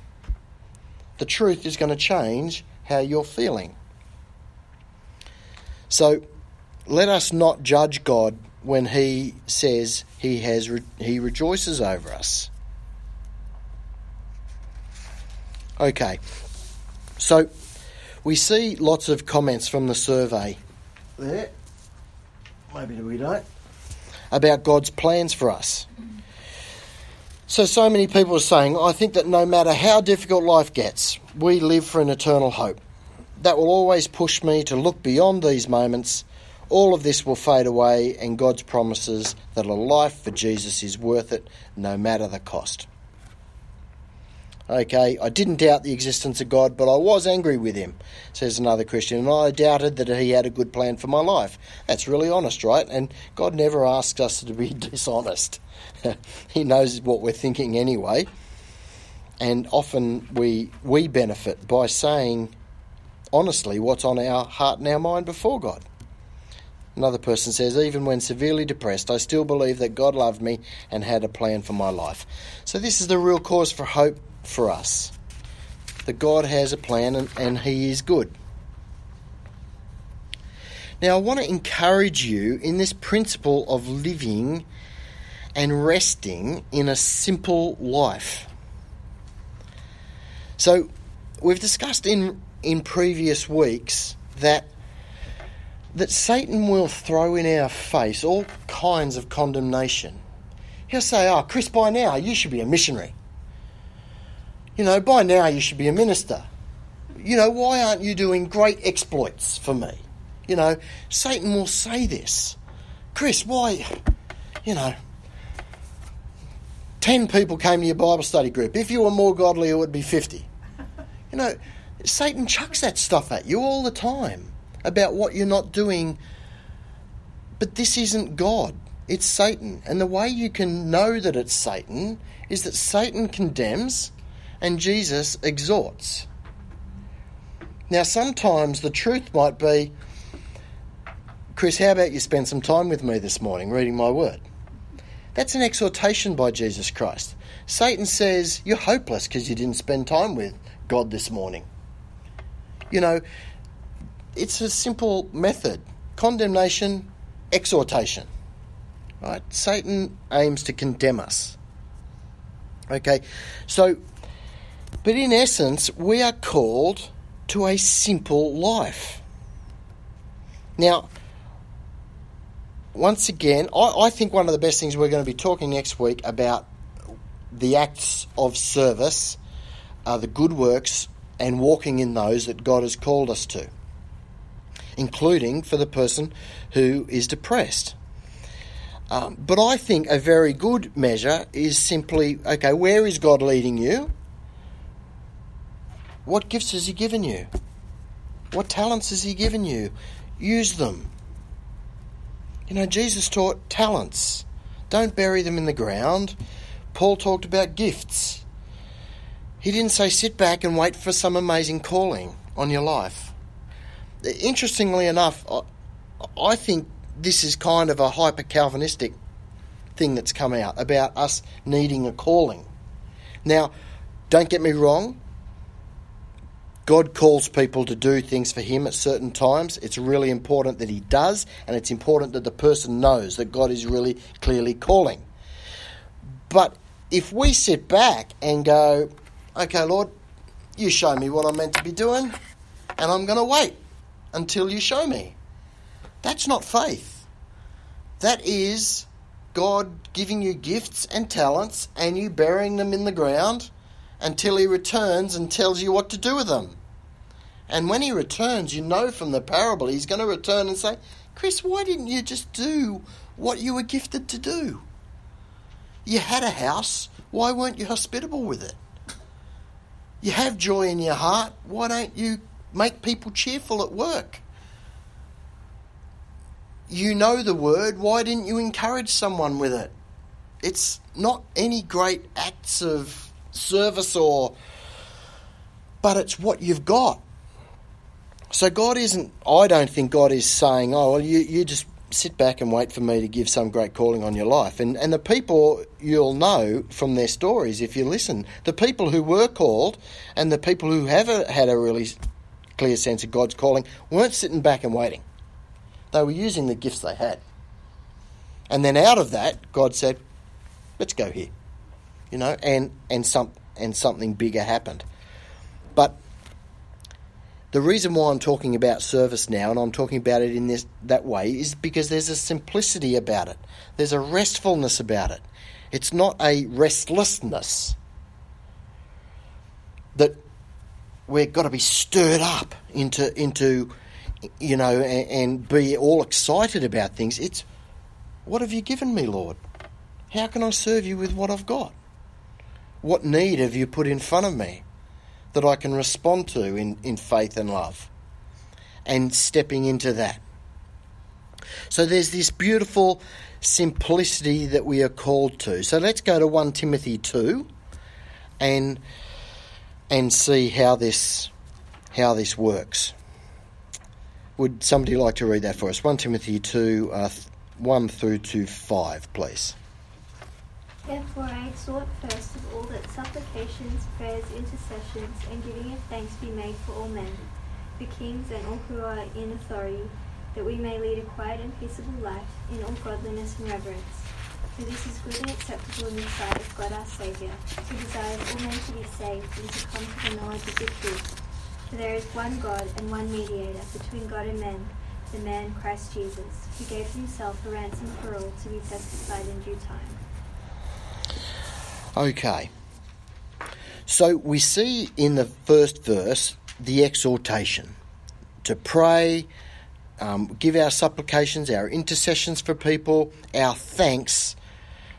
The truth is going to change how you're feeling. So let us not judge God when he says he has re- he rejoices over us. Okay, so we see lots of comments from the survey there. Maybe we don't about God's plans for us. So, so many people are saying, I think that no matter how difficult life gets, we live for an eternal hope. That will always push me to look beyond these moments. All of this will fade away, and God's promises that a life for Jesus is worth it no matter the cost. Okay, I didn't doubt the existence of God, but I was angry with him, says another Christian, and I doubted that he had a good plan for my life. That's really honest, right? And God never asks us to be dishonest. he knows what we're thinking anyway. And often we we benefit by saying honestly what's on our heart and our mind before God. Another person says, even when severely depressed, I still believe that God loved me and had a plan for my life. So, this is the real cause for hope for us that God has a plan and, and He is good. Now, I want to encourage you in this principle of living and resting in a simple life. So, we've discussed in, in previous weeks that that Satan will throw in our face all kinds of condemnation. He'll say, Oh, Chris, by now you should be a missionary. You know, by now you should be a minister. You know, why aren't you doing great exploits for me? You know, Satan will say this. Chris, why, you know, 10 people came to your Bible study group. If you were more godly, it would be 50. You know, Satan chucks that stuff at you all the time about what you're not doing. But this isn't God, it's Satan. And the way you can know that it's Satan is that Satan condemns and Jesus exhorts. Now, sometimes the truth might be Chris, how about you spend some time with me this morning reading my word? That's an exhortation by Jesus Christ. Satan says, You're hopeless because you didn't spend time with God this morning. You know, it's a simple method condemnation, exhortation. Right? Satan aims to condemn us. Okay, so, but in essence, we are called to a simple life. Now, once again, I, I, think one of the best things we're going to be talking next week about the acts of service, are the good works, and walking in those that God has called us to including for the person who is depressed. Um, but I think a very good measure is simply okay, where is God leading you? What gifts has He given you? What talents has He given you? Use them. You know, Jesus taught talents. Don't bury them in the ground. Paul talked about gifts. He didn't say sit back and wait for some amazing calling on your life interestingly enough, I think this is kind of a hyper Calvinistic thing that's come out about us needing a calling. Now, don't get me wrong. God calls people to do things for Him at certain times. It's really important that He does, and it's important that the person knows that God is really clearly calling. But if we sit back and go, okay, Lord, you show me what I'm meant to be doing, and I'm going to wait until you show me. That's not faith. That is God giving you gifts and talents and you burying them in the ground until He returns and tells you what to do with them. And when He returns, you know from the parable, He's going to return and say, Chris, why didn't you just do what you were gifted to do? You had a house, why weren't you hospitable with it? You have joy in your heart, why don't you make people cheerful at work. You know the word, why didn't you encourage someone with it? It's not any great acts of service or. But it's what you've got. So God isn't. I don't think God is saying, oh, well, you, you just sit back and wait for me to give some great calling on your life. And, and the people you'll know from their stories, if you listen, the people who were called and the people who have a, had a really clear sense of God's calling, weren't sitting back and waiting. They were using the gifts they had. And then out of that, God said, let's go here. You know, and, and, some, and something bigger happened. But the reason why I'm talking about service now, and I'm talking about it in this that way, is because there's a simplicity about it. There's a restfulness about it. It's not a restlessness that we've got to be stirred up into into you know and, and be all excited about things. It's what have you given me, Lord? How can I serve you with what I've got? What need have you put in front of me that I can respond to in, in faith and love? And stepping into that. So there's this beautiful simplicity that we are called to. So let's go to 1 Timothy 2 and and see how this how this works. Would somebody like to read that for us? 1 Timothy 2 uh, 1 through to 5, please. Therefore I exhort first of all that supplications, prayers, intercessions, and giving of thanks be made for all men, for kings and all who are in authority, that we may lead a quiet and peaceable life in all godliness and reverence. For this is good and acceptable in the sight of God our Saviour, who desires all men to be saved and to come to the knowledge of the truth. For there is one God and one mediator between God and men, the man Christ Jesus, who gave himself a ransom for all to be testified in due time. Okay. So we see in the first verse the exhortation to pray, um, give our supplications, our intercessions for people, our thanks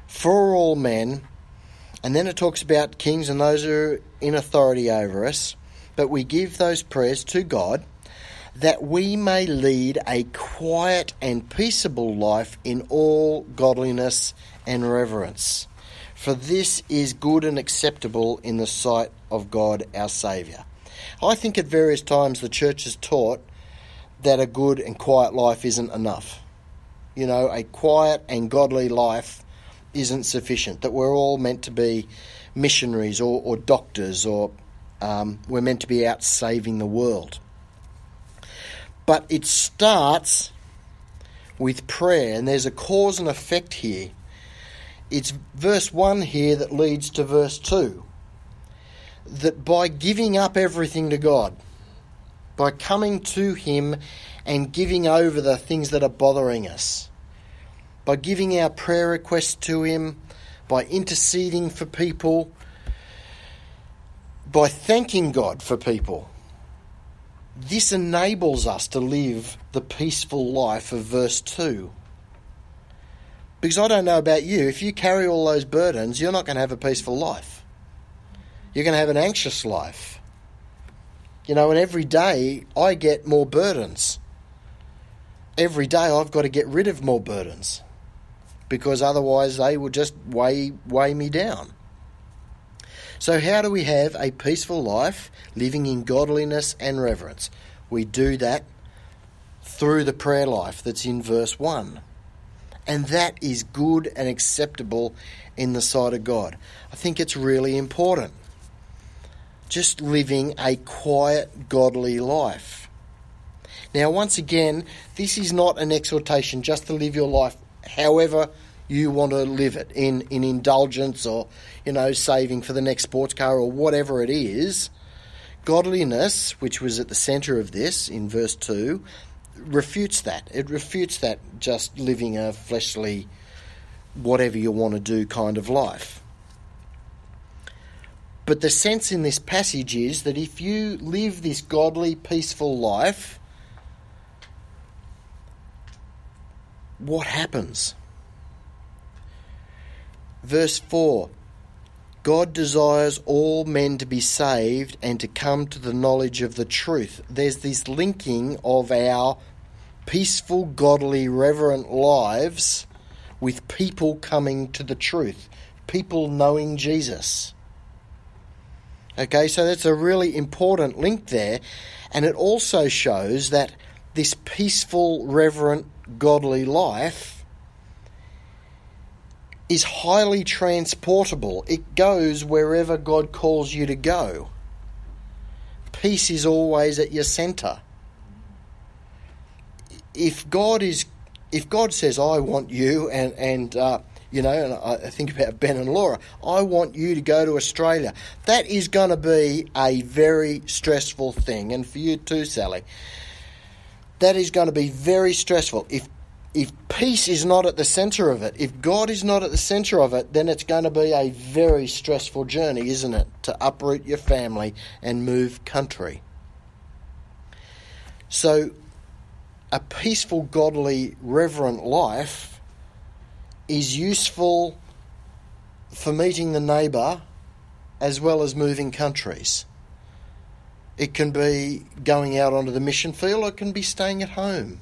for all men. And then it talks about kings and those who are in authority over us. But we give those prayers to God that we may lead a quiet and peaceable life in all godliness and reverence. For this is good and acceptable in the sight of God our Saviour. I think at various times the church has taught that a good and quiet life isn't enough. You know, a quiet and godly life isn't sufficient, that we're all meant to be missionaries or, or doctors or um, we're meant to be out saving the world. But it starts with prayer, and there's a cause and effect here. It's verse 1 here that leads to verse 2. That by giving up everything to God, by coming to Him and giving over the things that are bothering us, by giving our prayer requests to Him, by interceding for people, by thanking God for people. This enables us to live the peaceful life of verse 2. Because I don't know about you, if you carry all those burdens, you're not going to have a peaceful life. You're going to have an anxious life. You know, and every day I get more burdens. Every day I've got to get rid of more burdens because otherwise they will just weigh, weigh me down. So, how do we have a peaceful life living in godliness and reverence? We do that through the prayer life that's in verse 1. And that is good and acceptable in the sight of God. I think it's really important. Just living a quiet, godly life. Now, once again, this is not an exhortation just to live your life however you want to live it in, in indulgence or, you know, saving for the next sports car or whatever it is. Godliness, which was at the centre of this in verse 2, refutes that. It refutes that just living a fleshly, whatever you want to do kind of life. But the sense in this passage is that if you live this godly, peaceful life, what happens? Verse 4 God desires all men to be saved and to come to the knowledge of the truth. There's this linking of our peaceful, godly, reverent lives with people coming to the truth, people knowing Jesus. Okay, so that's a really important link there. And it also shows that this peaceful, reverent, godly life is highly transportable. It goes wherever God calls you to go. Peace is always at your center. If God is if God says, I want you, and, and uh, you know, and I think about Ben and Laura, I want you to go to Australia, that is going to be a very stressful thing. And for you too, Sally, that is going to be very stressful. If if peace is not at the center of it, if God is not at the center of it, then it's going to be a very stressful journey, isn't it? To uproot your family and move country. So, a peaceful, godly, reverent life is useful for meeting the neighbour as well as moving countries. It can be going out onto the mission field, or it can be staying at home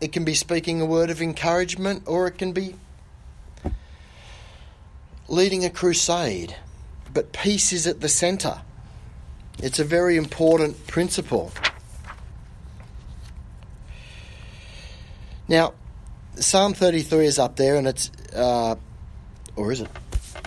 it can be speaking a word of encouragement, or it can be leading a crusade. But peace is at the centre. It's a very important principle. Now, Psalm 33 is up there, and it's, uh, or is it?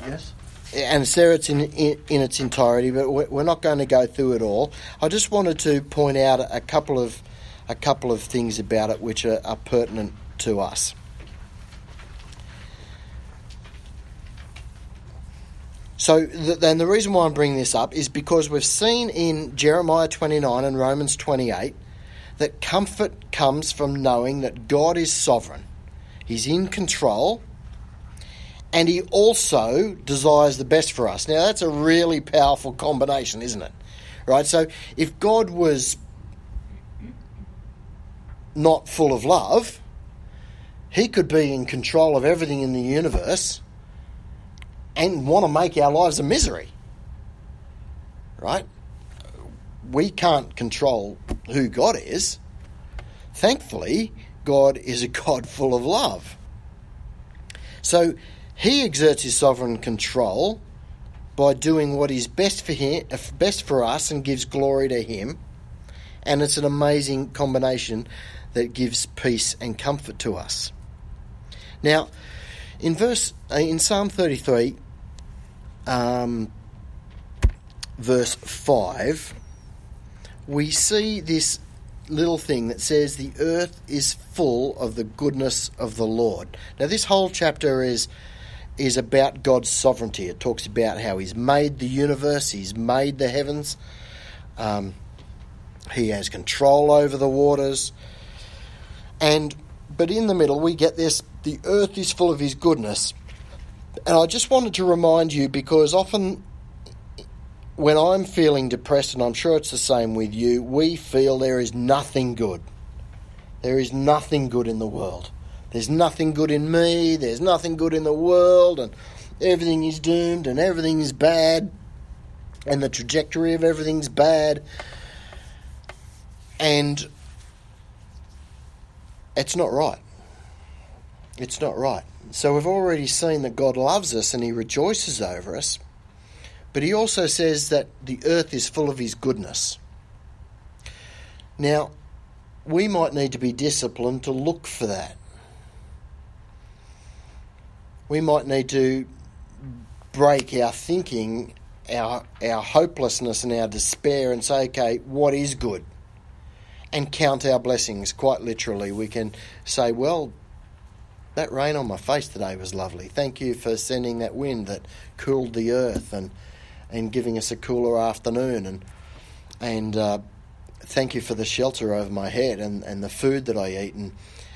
Yes. And it's there. It's in, in, in its entirety, but we're not going to go through it all. I just wanted to point out a couple of a couple of things about it which are, are pertinent to us. So, then the reason why I'm bringing this up is because we've seen in Jeremiah 29 and Romans 28 that comfort comes from knowing that God is sovereign, He's in control, and He also desires the best for us. Now, that's a really powerful combination, isn't it? Right? So, if God was not full of love, he could be in control of everything in the universe and want to make our lives a misery. Right? We can't control who God is. Thankfully, God is a God full of love. So he exerts his sovereign control by doing what is best for him, best for us, and gives glory to him. And it's an amazing combination that gives peace and comfort to us. Now, in verse uh, in Psalm 33, um, verse 5, we see this little thing that says the earth is full of the goodness of the Lord. Now this whole chapter is is about God's sovereignty. It talks about how He's made the universe, He's made the heavens, um, He has control over the waters, and but in the middle we get this the earth is full of his goodness. And I just wanted to remind you because often when I'm feeling depressed, and I'm sure it's the same with you, we feel there is nothing good. There is nothing good in the world. There's nothing good in me, there's nothing good in the world, and everything is doomed, and everything is bad, and the trajectory of everything's bad. And it's not right. It's not right. So we've already seen that God loves us and He rejoices over us, but He also says that the earth is full of His goodness. Now, we might need to be disciplined to look for that. We might need to break our thinking, our, our hopelessness, and our despair and say, okay, what is good? and count our blessings quite literally. We can say, well, that rain on my face today was lovely. Thank you for sending that wind that cooled the earth and and giving us a cooler afternoon and and uh, thank you for the shelter over my head and, and the food that I eat and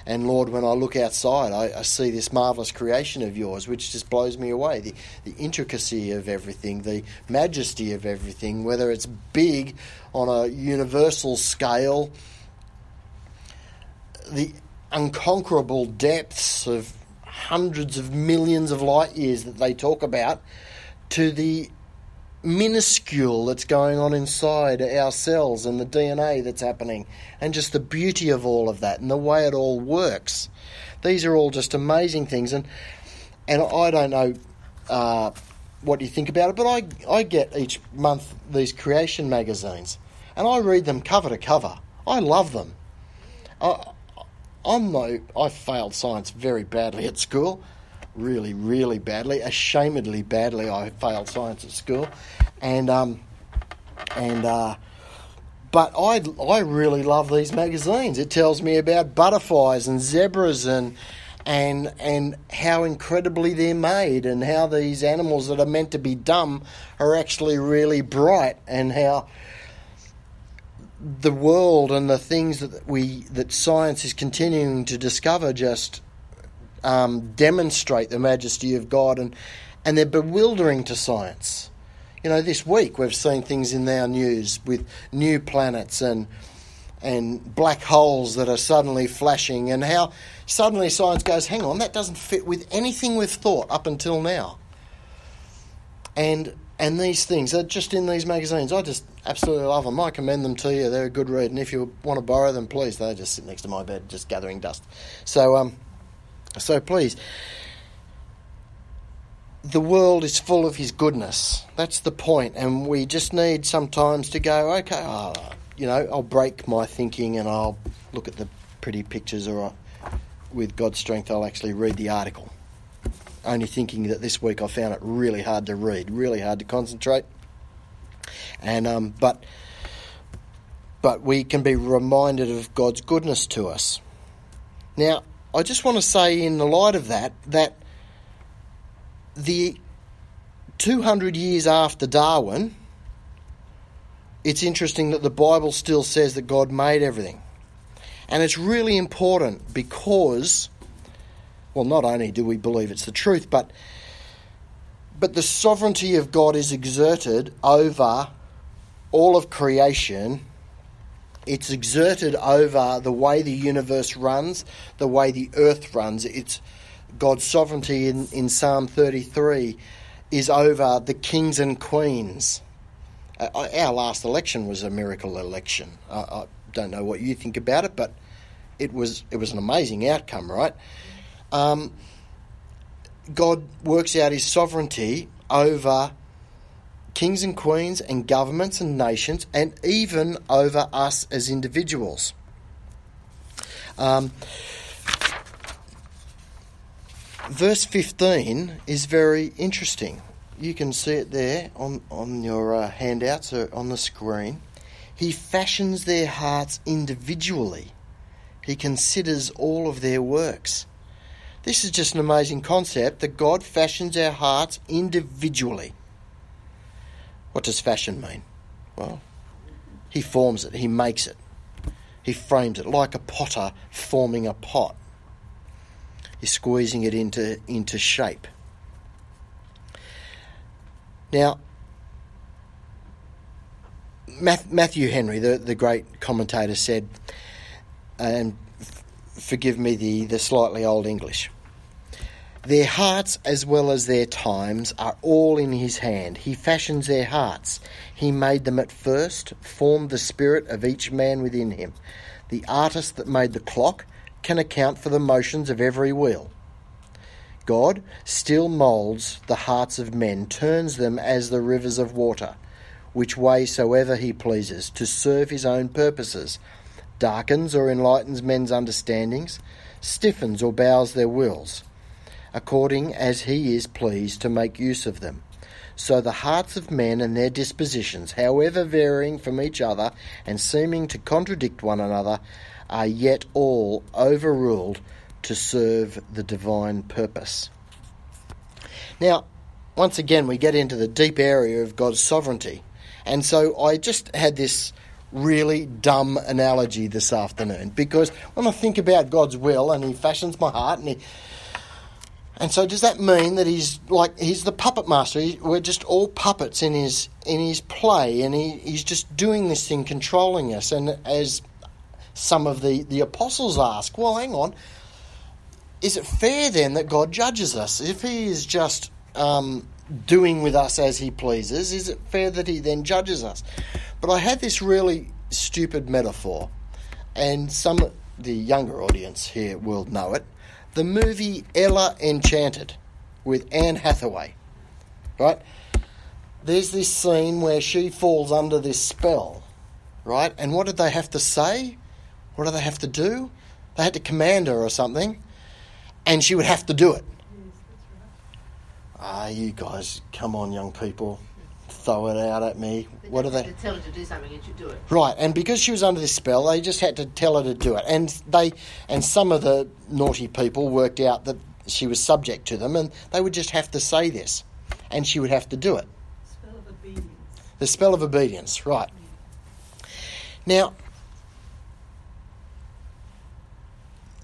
and Lord, when I look outside, I, I, see this marvelous creation of yours, which just blows me away. The, the intricacy of everything, the majesty of everything, whether it's big on a universal scale, the unconquerable depths of hundreds of millions of light years that they talk about, to the minuscule that's going on inside our cells and the DNA that's happening, and just the beauty of all of that and the way it all works. These are all just amazing things, and and I don't know uh, what you think about it, but I I get each month these creation magazines, and I read them cover to cover. I love them. I, I'm no, I failed science very badly at school really, really badly, ashamedly badly. I failed science at school, and um, and uh, but I, I really love these magazines. It tells me about butterflies and zebras and and and how incredibly they're made and how these animals that are meant to be dumb are actually really bright and how the world and the things that we that science is continuing to discover just um, demonstrate the majesty of God and and they're bewildering to science. You know, this week we've seen things in our news with new planets and and black holes that are suddenly flashing and how suddenly science goes, hang on, that doesn't fit with anything we've thought up until now. And and these things are just in these magazines. I just absolutely love them. I commend them to you. They're a good read, and if you want to borrow them, please. They just sit next to my bed, just gathering dust. So, um, so please. The world is full of His goodness. That's the point, and we just need sometimes to go, okay, oh, you know, I'll break my thinking and I'll look at the pretty pictures, or with God's strength, I'll actually read the article. Only thinking that this week I found it really hard to read, really hard to concentrate. And um, but but we can be reminded of God's goodness to us. Now, I just want to say, in the light of that, that the 200 years after Darwin, it's interesting that the Bible still says that God made everything. And it's really important because, well, not only do we believe it's the truth, but but the sovereignty of God is exerted over all of creation. It's exerted over the way the universe runs, the way the earth runs. It's God's sovereignty in, in Psalm 33 is over the kings and queens. Uh, uh, our last election was a miracle election. Uh, I don't know what you think about it, but it was it was an amazing outcome, right? Um, God works out His sovereignty over kings and queens and governments and nations, and even over us as individuals. Um, verse 15 is very interesting. You can see it there on, on your uh, handouts or on the screen. He fashions their hearts individually, he considers all of their works. This is just an amazing concept that God fashions our hearts individually. What does fashion mean? Well, He forms it, He makes it, He frames it like a potter forming a pot. He's squeezing it into, into shape. Now, Matthew Henry, the, the great commentator, said, and forgive me the, the slightly old English, their hearts as well as their times are all in his hand. He fashions their hearts. He made them at first, formed the spirit of each man within him. The artist that made the clock can account for the motions of every wheel. God still moulds the hearts of men, turns them as the rivers of water, which way soever he pleases, to serve his own purposes, darkens or enlightens men's understandings, stiffens or bows their wills, according as he is pleased to make use of them. So the hearts of men and their dispositions, however varying from each other and seeming to contradict one another, are yet all overruled to serve the divine purpose. Now, once again, we get into the deep area of God's sovereignty. And so I just had this really dumb analogy this afternoon because when I think about God's will and He fashions my heart and He. And so, does that mean that he's like he's the puppet master? He, we're just all puppets in his in his play, and he, he's just doing this thing, controlling us. And as some of the, the apostles ask, well, hang on, is it fair then that God judges us? If He is just um, doing with us as He pleases, is it fair that He then judges us? But I had this really stupid metaphor, and some the younger audience here will know it. The movie Ella Enchanted with Anne Hathaway, right? There's this scene where she falls under this spell, right? And what did they have to say? What do they have to do? They had to command her or something and she would have to do it. Ah, you guys, come on, young people. Throw it out at me. They What do just they? to tell her to do something and she'd do it. Right, and because she was under this spell, they just had to tell her to do it. And they and some of the naughty people worked out that she was subject to them, and they would just have to say this, and she would have to do it. Spell of obedience. The spell of obedience, right. Now,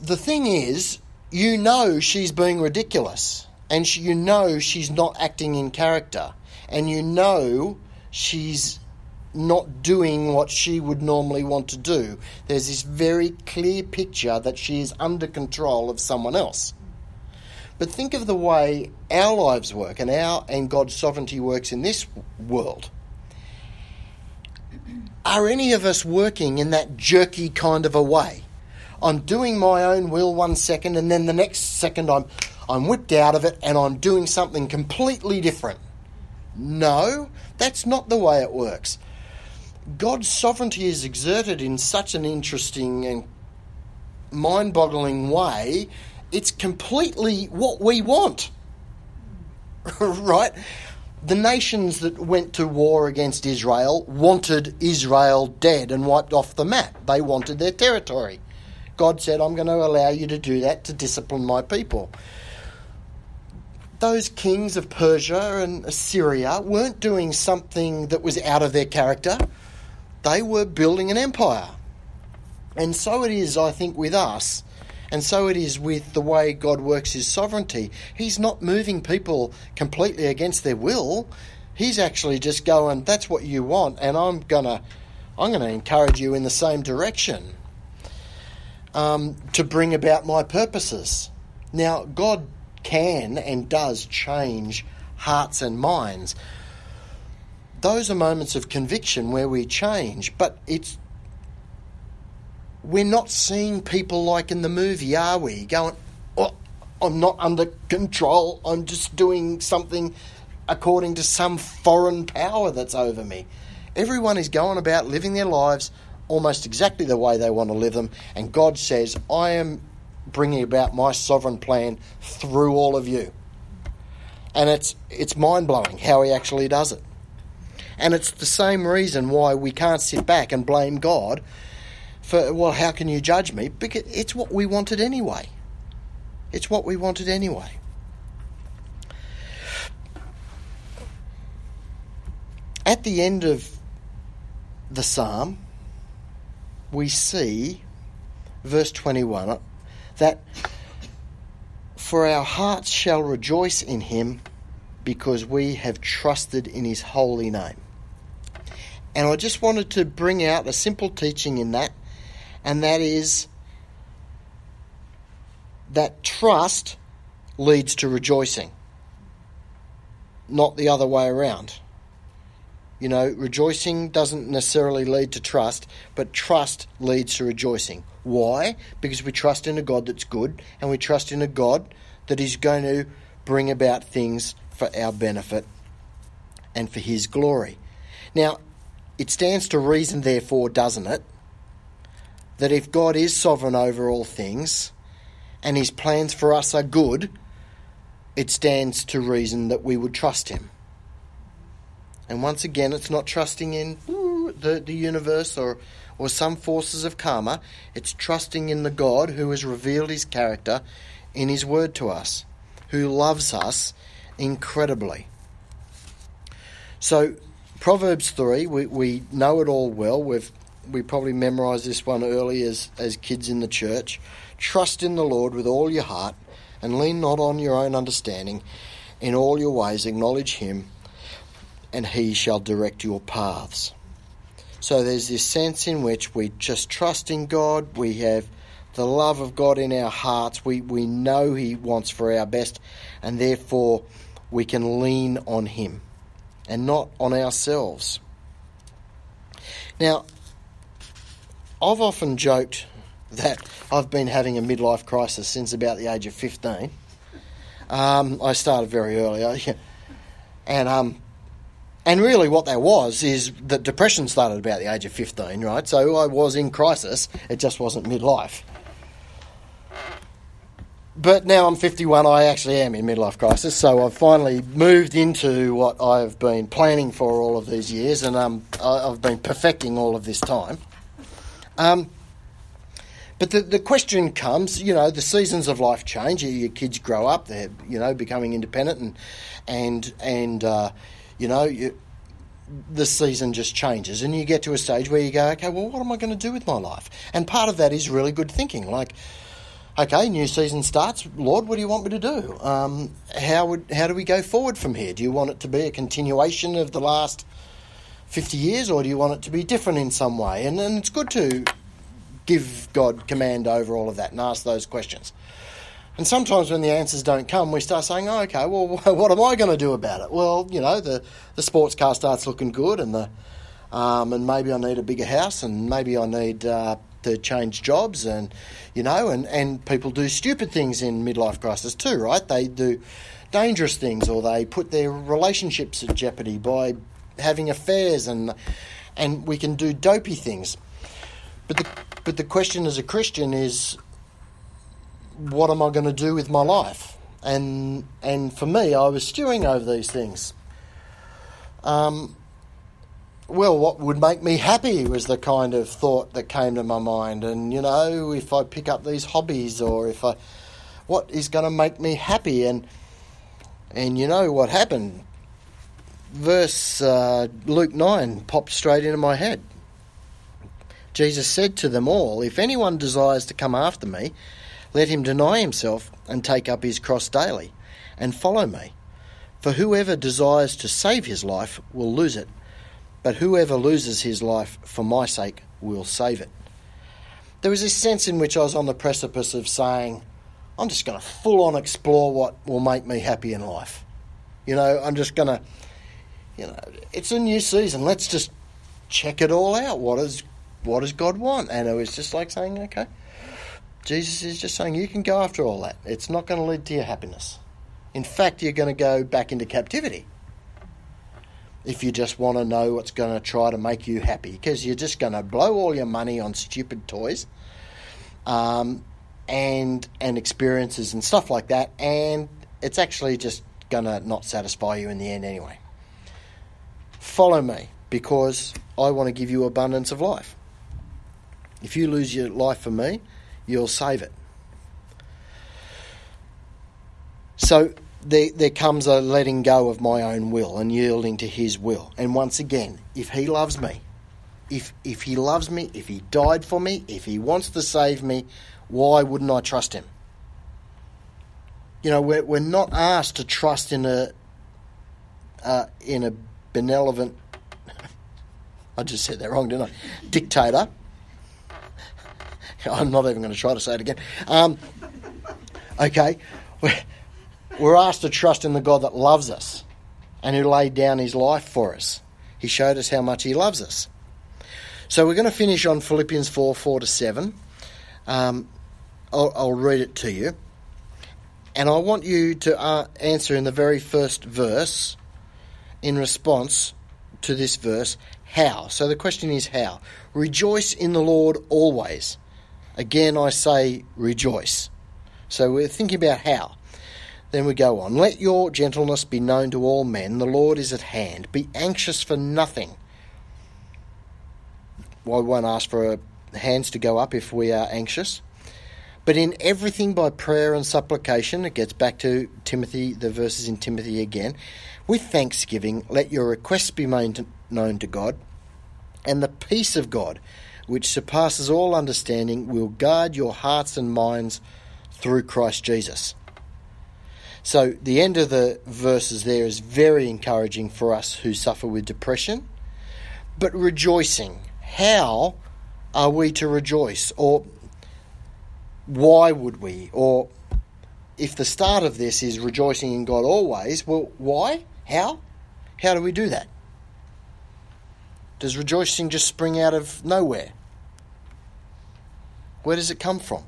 the thing is, you know she's being ridiculous, and she, you know she's not acting in character, and you know she's not doing what she would normally want to do. There's this very clear picture that she is under control of someone else. But think of the way our lives work and our and God's sovereignty works in this world. Are any of us working in that jerky kind of a way? I'm doing my own will one second and then the next second I'm I'm whipped out of it and I'm doing something completely different. No, that's not the way it works. God's sovereignty is exerted in such an interesting and mind boggling way, it's completely what we want. right? The nations that went to war against Israel wanted Israel dead and wiped off the map. They wanted their territory. God said, I'm going to allow you to do that to discipline my people. Those kings of Persia and Assyria weren't doing something that was out of their character, they were building an empire. And so it is, I think, with us. And so it is with the way God works his sovereignty. He's not moving people completely against their will. He's actually just going, that's what you want, and I'm gonna I'm gonna encourage you in the same direction. Um, to bring about my purposes. Now, God can and does change hearts and minds. Those are moments of conviction where we change, but it's we're not seeing people like in the movie, are we? Going, oh, I'm not under control. I'm just doing something according to some foreign power that's over me. Everyone is going about living their lives almost exactly the way they want to live them, and God says, I am bringing about my sovereign plan through all of you. And it's, it's mind blowing how He actually does it. And it's the same reason why we can't sit back and blame God for, well, how can you judge me? Because it's what we wanted anyway. It's what we wanted anyway. At the end of the psalm, we see, verse 21, that for our hearts shall rejoice in him because we have trusted in his holy name. And I just wanted to bring out a simple teaching in that, and that is that trust leads to rejoicing, not the other way around. You know, rejoicing doesn't necessarily lead to trust, but trust leads to rejoicing. Why? Because we trust in a God that's good, and we trust in a God that is going to bring about things for our benefit and for His glory. Now, it stands to reason, therefore, doesn't it, that if God is sovereign over all things and His plans for us are good, it stands to reason that we would trust Him. And once again, it's not trusting in the, the universe or, or some forces of karma. It's trusting in the God who has revealed his character in his word to us, who loves us incredibly. So, Proverbs 3, we, we know it all well. We've we probably memorised this one early as, as kids in the church. Trust in the Lord with all your heart and lean not on your own understanding. In all your ways, acknowledge him and he shall direct your paths. So there's this sense in which we just trust in God, we have the love of God in our hearts, we, we know he wants for our best, and therefore we can lean on him and not on ourselves. Now, I've often joked that I've been having a midlife crisis since about the age of 15. Um, I started very early, and um, and really, what that was is that depression started about the age of 15, right? So I was in crisis, it just wasn't midlife. but now I'm 51, I actually am in midlife crisis, so I've finally moved into what I've been planning for all of these years, and um, I've been perfecting all of this time. Um, but the, the question comes, you know, the seasons of life change. Your, your kids grow up; they're you know becoming independent, and and and uh, you know you, the season just changes, and you get to a stage where you go, okay, well, what am I going to do with my life? And part of that is really good thinking, like. Okay, new season starts. Lord, what do you want me to do? Um, how would how do we go forward from here? Do you want it to be a continuation of the last fifty years, or do you want it to be different in some way? And, and it's good to give God command over all of that and ask those questions. And sometimes when the answers don't come, we start saying, oh, okay, well, what am I going to do about it? Well, you know, the, the sports car starts looking good, and the um, and maybe I need a bigger house, and maybe I need uh, to change jobs, and you know, and, and people do stupid things in midlife crisis too, right? They do dangerous things, or they put their relationships at jeopardy by having affairs, and and we can do dopey things. But the but the question as a Christian is, what am I going to do with my life? And and for me, I was stewing over these things. Um, well, what would make me happy was the kind of thought that came to my mind. And you know, if I pick up these hobbies, or if I, what is going to make me happy? And and you know what happened? Verse uh, Luke nine popped straight into my head. Jesus said to them all, If anyone desires to come after me, let him deny himself and take up his cross daily, and follow me. For whoever desires to save his life will lose it, but whoever loses his life for my sake will save it. There was this sense in which I was on the precipice of saying, I'm just going to full on explore what will make me happy in life. You know, I'm just going to, you know, it's a new season. Let's just check it all out. What is what does God want? And it was just like saying, okay, Jesus is just saying you can go after all that. It's not going to lead to your happiness. In fact, you're going to go back into captivity if you just want to know what's going to try to make you happy because you're just going to blow all your money on stupid toys um, and and experiences and stuff like that and it's actually just going to not satisfy you in the end anyway follow me because I want to give you abundance of life if you lose your life for me, you'll save it. So there, there comes a letting go of my own will and yielding to his will. And once again, if he loves me, if, if he loves me, if he died for me, if he wants to save me, why wouldn't I trust him? You know, we're, we're not asked to trust in a uh, in a benevolent. I just said that wrong, didn't I? Dictator I'm not even going to try to say it again. Um, okay, we're, asked to trust in the God that loves us and who laid down his life for us. He showed us how much he loves us. So we're going to finish on Philippians 4 4 to 7. Um, I'll, I'll, read it to you. And I want you to uh, answer in the very first verse in response to this verse how. So the question is how. Rejoice in the Lord always. Again, I say rejoice. So we're thinking about how. Then we go on. Let your gentleness be known to all men. The Lord is at hand. Be anxious for nothing. I won't ask for hands to go up if we are anxious. But in everything by prayer and supplication, it gets back to Timothy, the verses in Timothy again. With thanksgiving, let your requests be made known to God, and the peace of God, which surpasses all understanding, will guard your hearts and minds through Christ Jesus. So, the end of the verses there is very encouraging for us who suffer with depression. But rejoicing, how are we to rejoice? Or why would we? Or if the start of this is rejoicing in God always, well, why? How? How do we do that? Does rejoicing just spring out of nowhere? Where does it come from?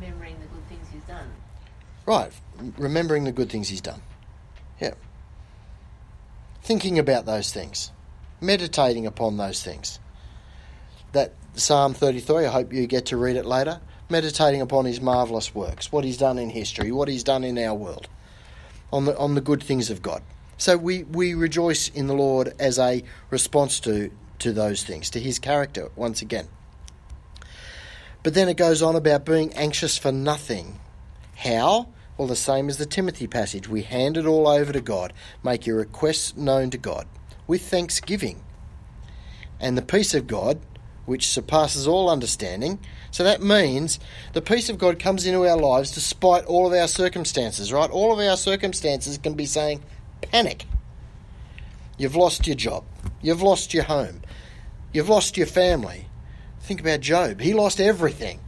Remembering the good things he's done. Right, remembering the good things he's done. Yeah. Thinking about those things, meditating upon those things. That Psalm 33, I hope you get to read it later. meditating upon his marvellous works, what he's done in history, what he's done in our world, on the, on the good things of God. So we, we rejoice in the Lord as a response to, to those things, to his character, once again. But then it goes on about being anxious for nothing. How? Well, the same as the Timothy passage. We hand it all over to God, make your requests known to God with thanksgiving. And the peace of God, which surpasses all understanding, so that means the peace of God comes into our lives despite all of our circumstances, right? All of our circumstances can be saying, panic. You've lost your job. You've lost your home. You've lost your family. Think about Job. He lost everything.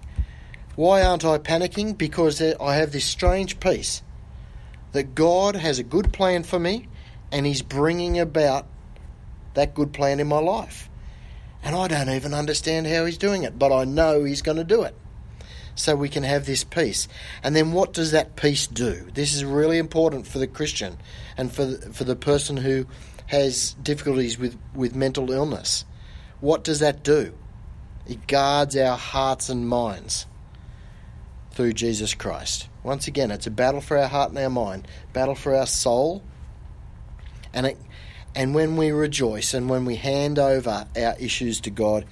Why aren't I panicking? Because I have this strange peace that God has a good plan for me and He's bringing about that good plan in my life. And I don't even understand how He's doing it, but I know He's going to do it. So we can have this peace. And then what does that peace do? This is really important for the Christian and for the, for the person who has difficulties with, with mental illness. What does that do? It guards our hearts and minds through Jesus Christ. Once again, it's a battle for our heart and our mind, battle for our soul. And it, and when we rejoice and when we hand over our issues to God,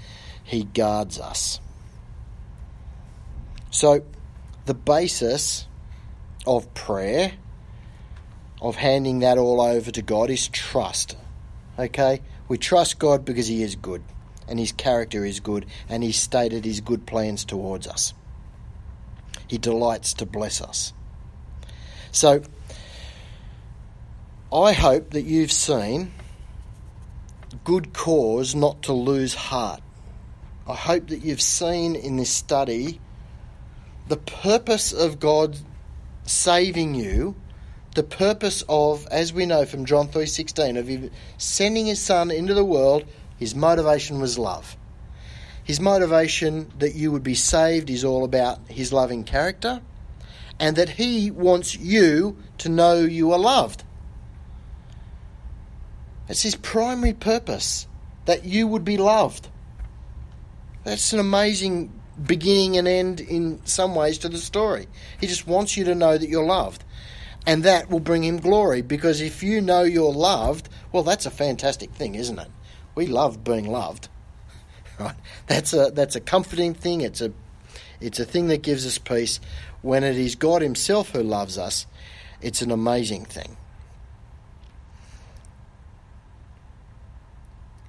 He guards us. So, the basis of prayer, of handing that all over to God, is trust. Okay? We trust God because He is good, and His character is good, and He stated His good plans towards us. He delights to bless us. So, I hope that you've seen good cause not to lose heart. I hope that you've seen in this study the purpose of God saving you, the purpose of, as we know from John 3.16, of sending his son into the world, his motivation was love. His motivation that you would be saved is all about his loving character and that he wants you to know you are loved. It's his primary purpose that you would be loved. That's an amazing beginning and end in some ways to the story. He just wants you to know that you're loved. And that will bring him glory because if you know you're loved, well, that's a fantastic thing, isn't it? We love being loved. Right? That's a that's a comforting thing. It's a it's a thing that gives us peace. When it is God Himself who loves us, it's an amazing thing.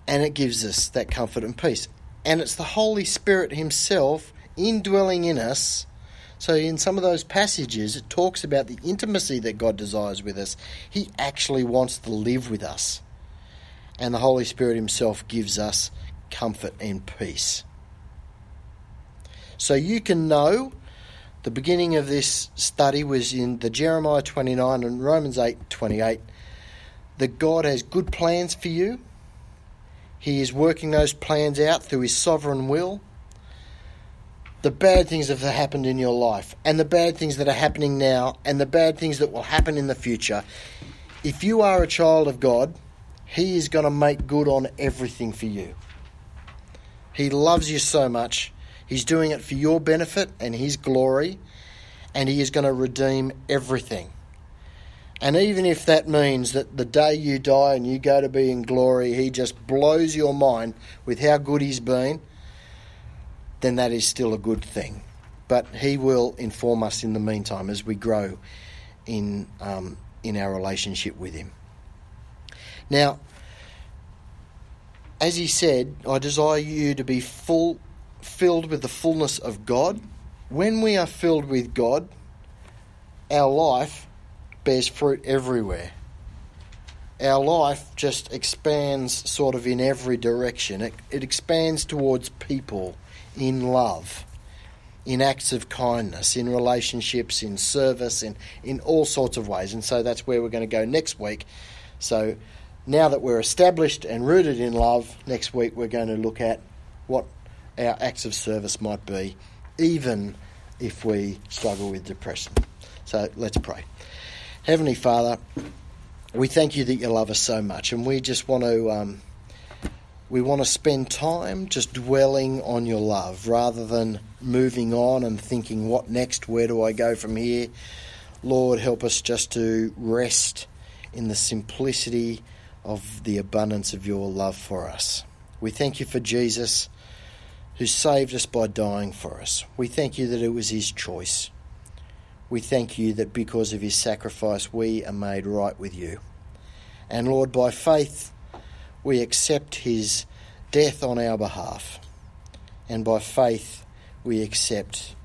And it gives us that comfort and peace. And it's the Holy Spirit Himself indwelling in us. So, in some of those passages, it talks about the intimacy that God desires with us. He actually wants to live with us. And the Holy Spirit Himself gives us comfort, and peace. So you can know the beginning of this study was in the Jeremiah 29 and Romans 8 28 that God has good plans for you. He is working those plans out through His sovereign will. The bad things that have happened in your life, and the bad things that are happening now, and the bad things that will happen in the future. If you are a child of God, He is going to make good on everything for you. He loves you so much. He's doing it for your benefit and His glory, and He is going to redeem everything. And even if that means that the day you die and you go to be in glory, He just blows your mind with how good He's been, then that is still a good thing. But He will inform us in the meantime as we grow in, um, in our relationship with Him. Now, as he said, I desire you to be full, filled with the fullness of God. When we are filled with God, our life bears fruit everywhere. Our life just expands sort of in every direction. It, it expands towards people in love, in acts of kindness, in relationships, in service, in, in all sorts of ways. And so that's where we're going to go next week. So now that we're established and rooted in love, next week we're going to look at what our acts of service might be, even if we struggle with depression. So let's pray. Heavenly Father, we thank you that you love us so much, and we just want to um, We want to spend time just dwelling on your love rather than moving on and thinking, what next? Where do I go from here? Lord, help us just to rest in the simplicity of the abundance of your love for us. We thank you for Jesus who saved us by dying for us. We thank you that it was his choice. We thank you that because of his sacrifice, we are made right with you. And Lord, by faith, we accept his death on our behalf. And by faith, we accept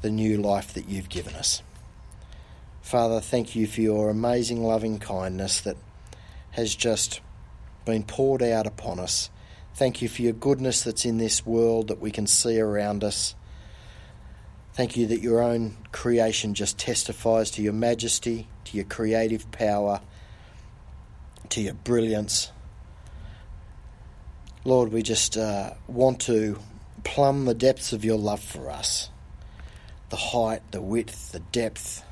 the new life that you've given us. Father, thank you for your amazing loving kindness that has just been poured out upon us. Thank you for your goodness that's in this world that we can see around us. Thank you that your own creation just testifies to your majesty, to your creative power, to your brilliance. Lord, we just uh, want to plumb the depths of your love for us the height, the width, the depth.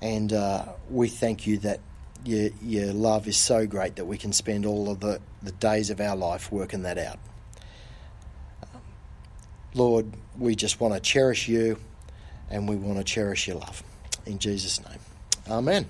And uh, we thank you that your, your love is so great that we can spend all of the, the days of our life working that out. Lord, we just want to cherish you and we want to cherish your love. In Jesus' name. Amen.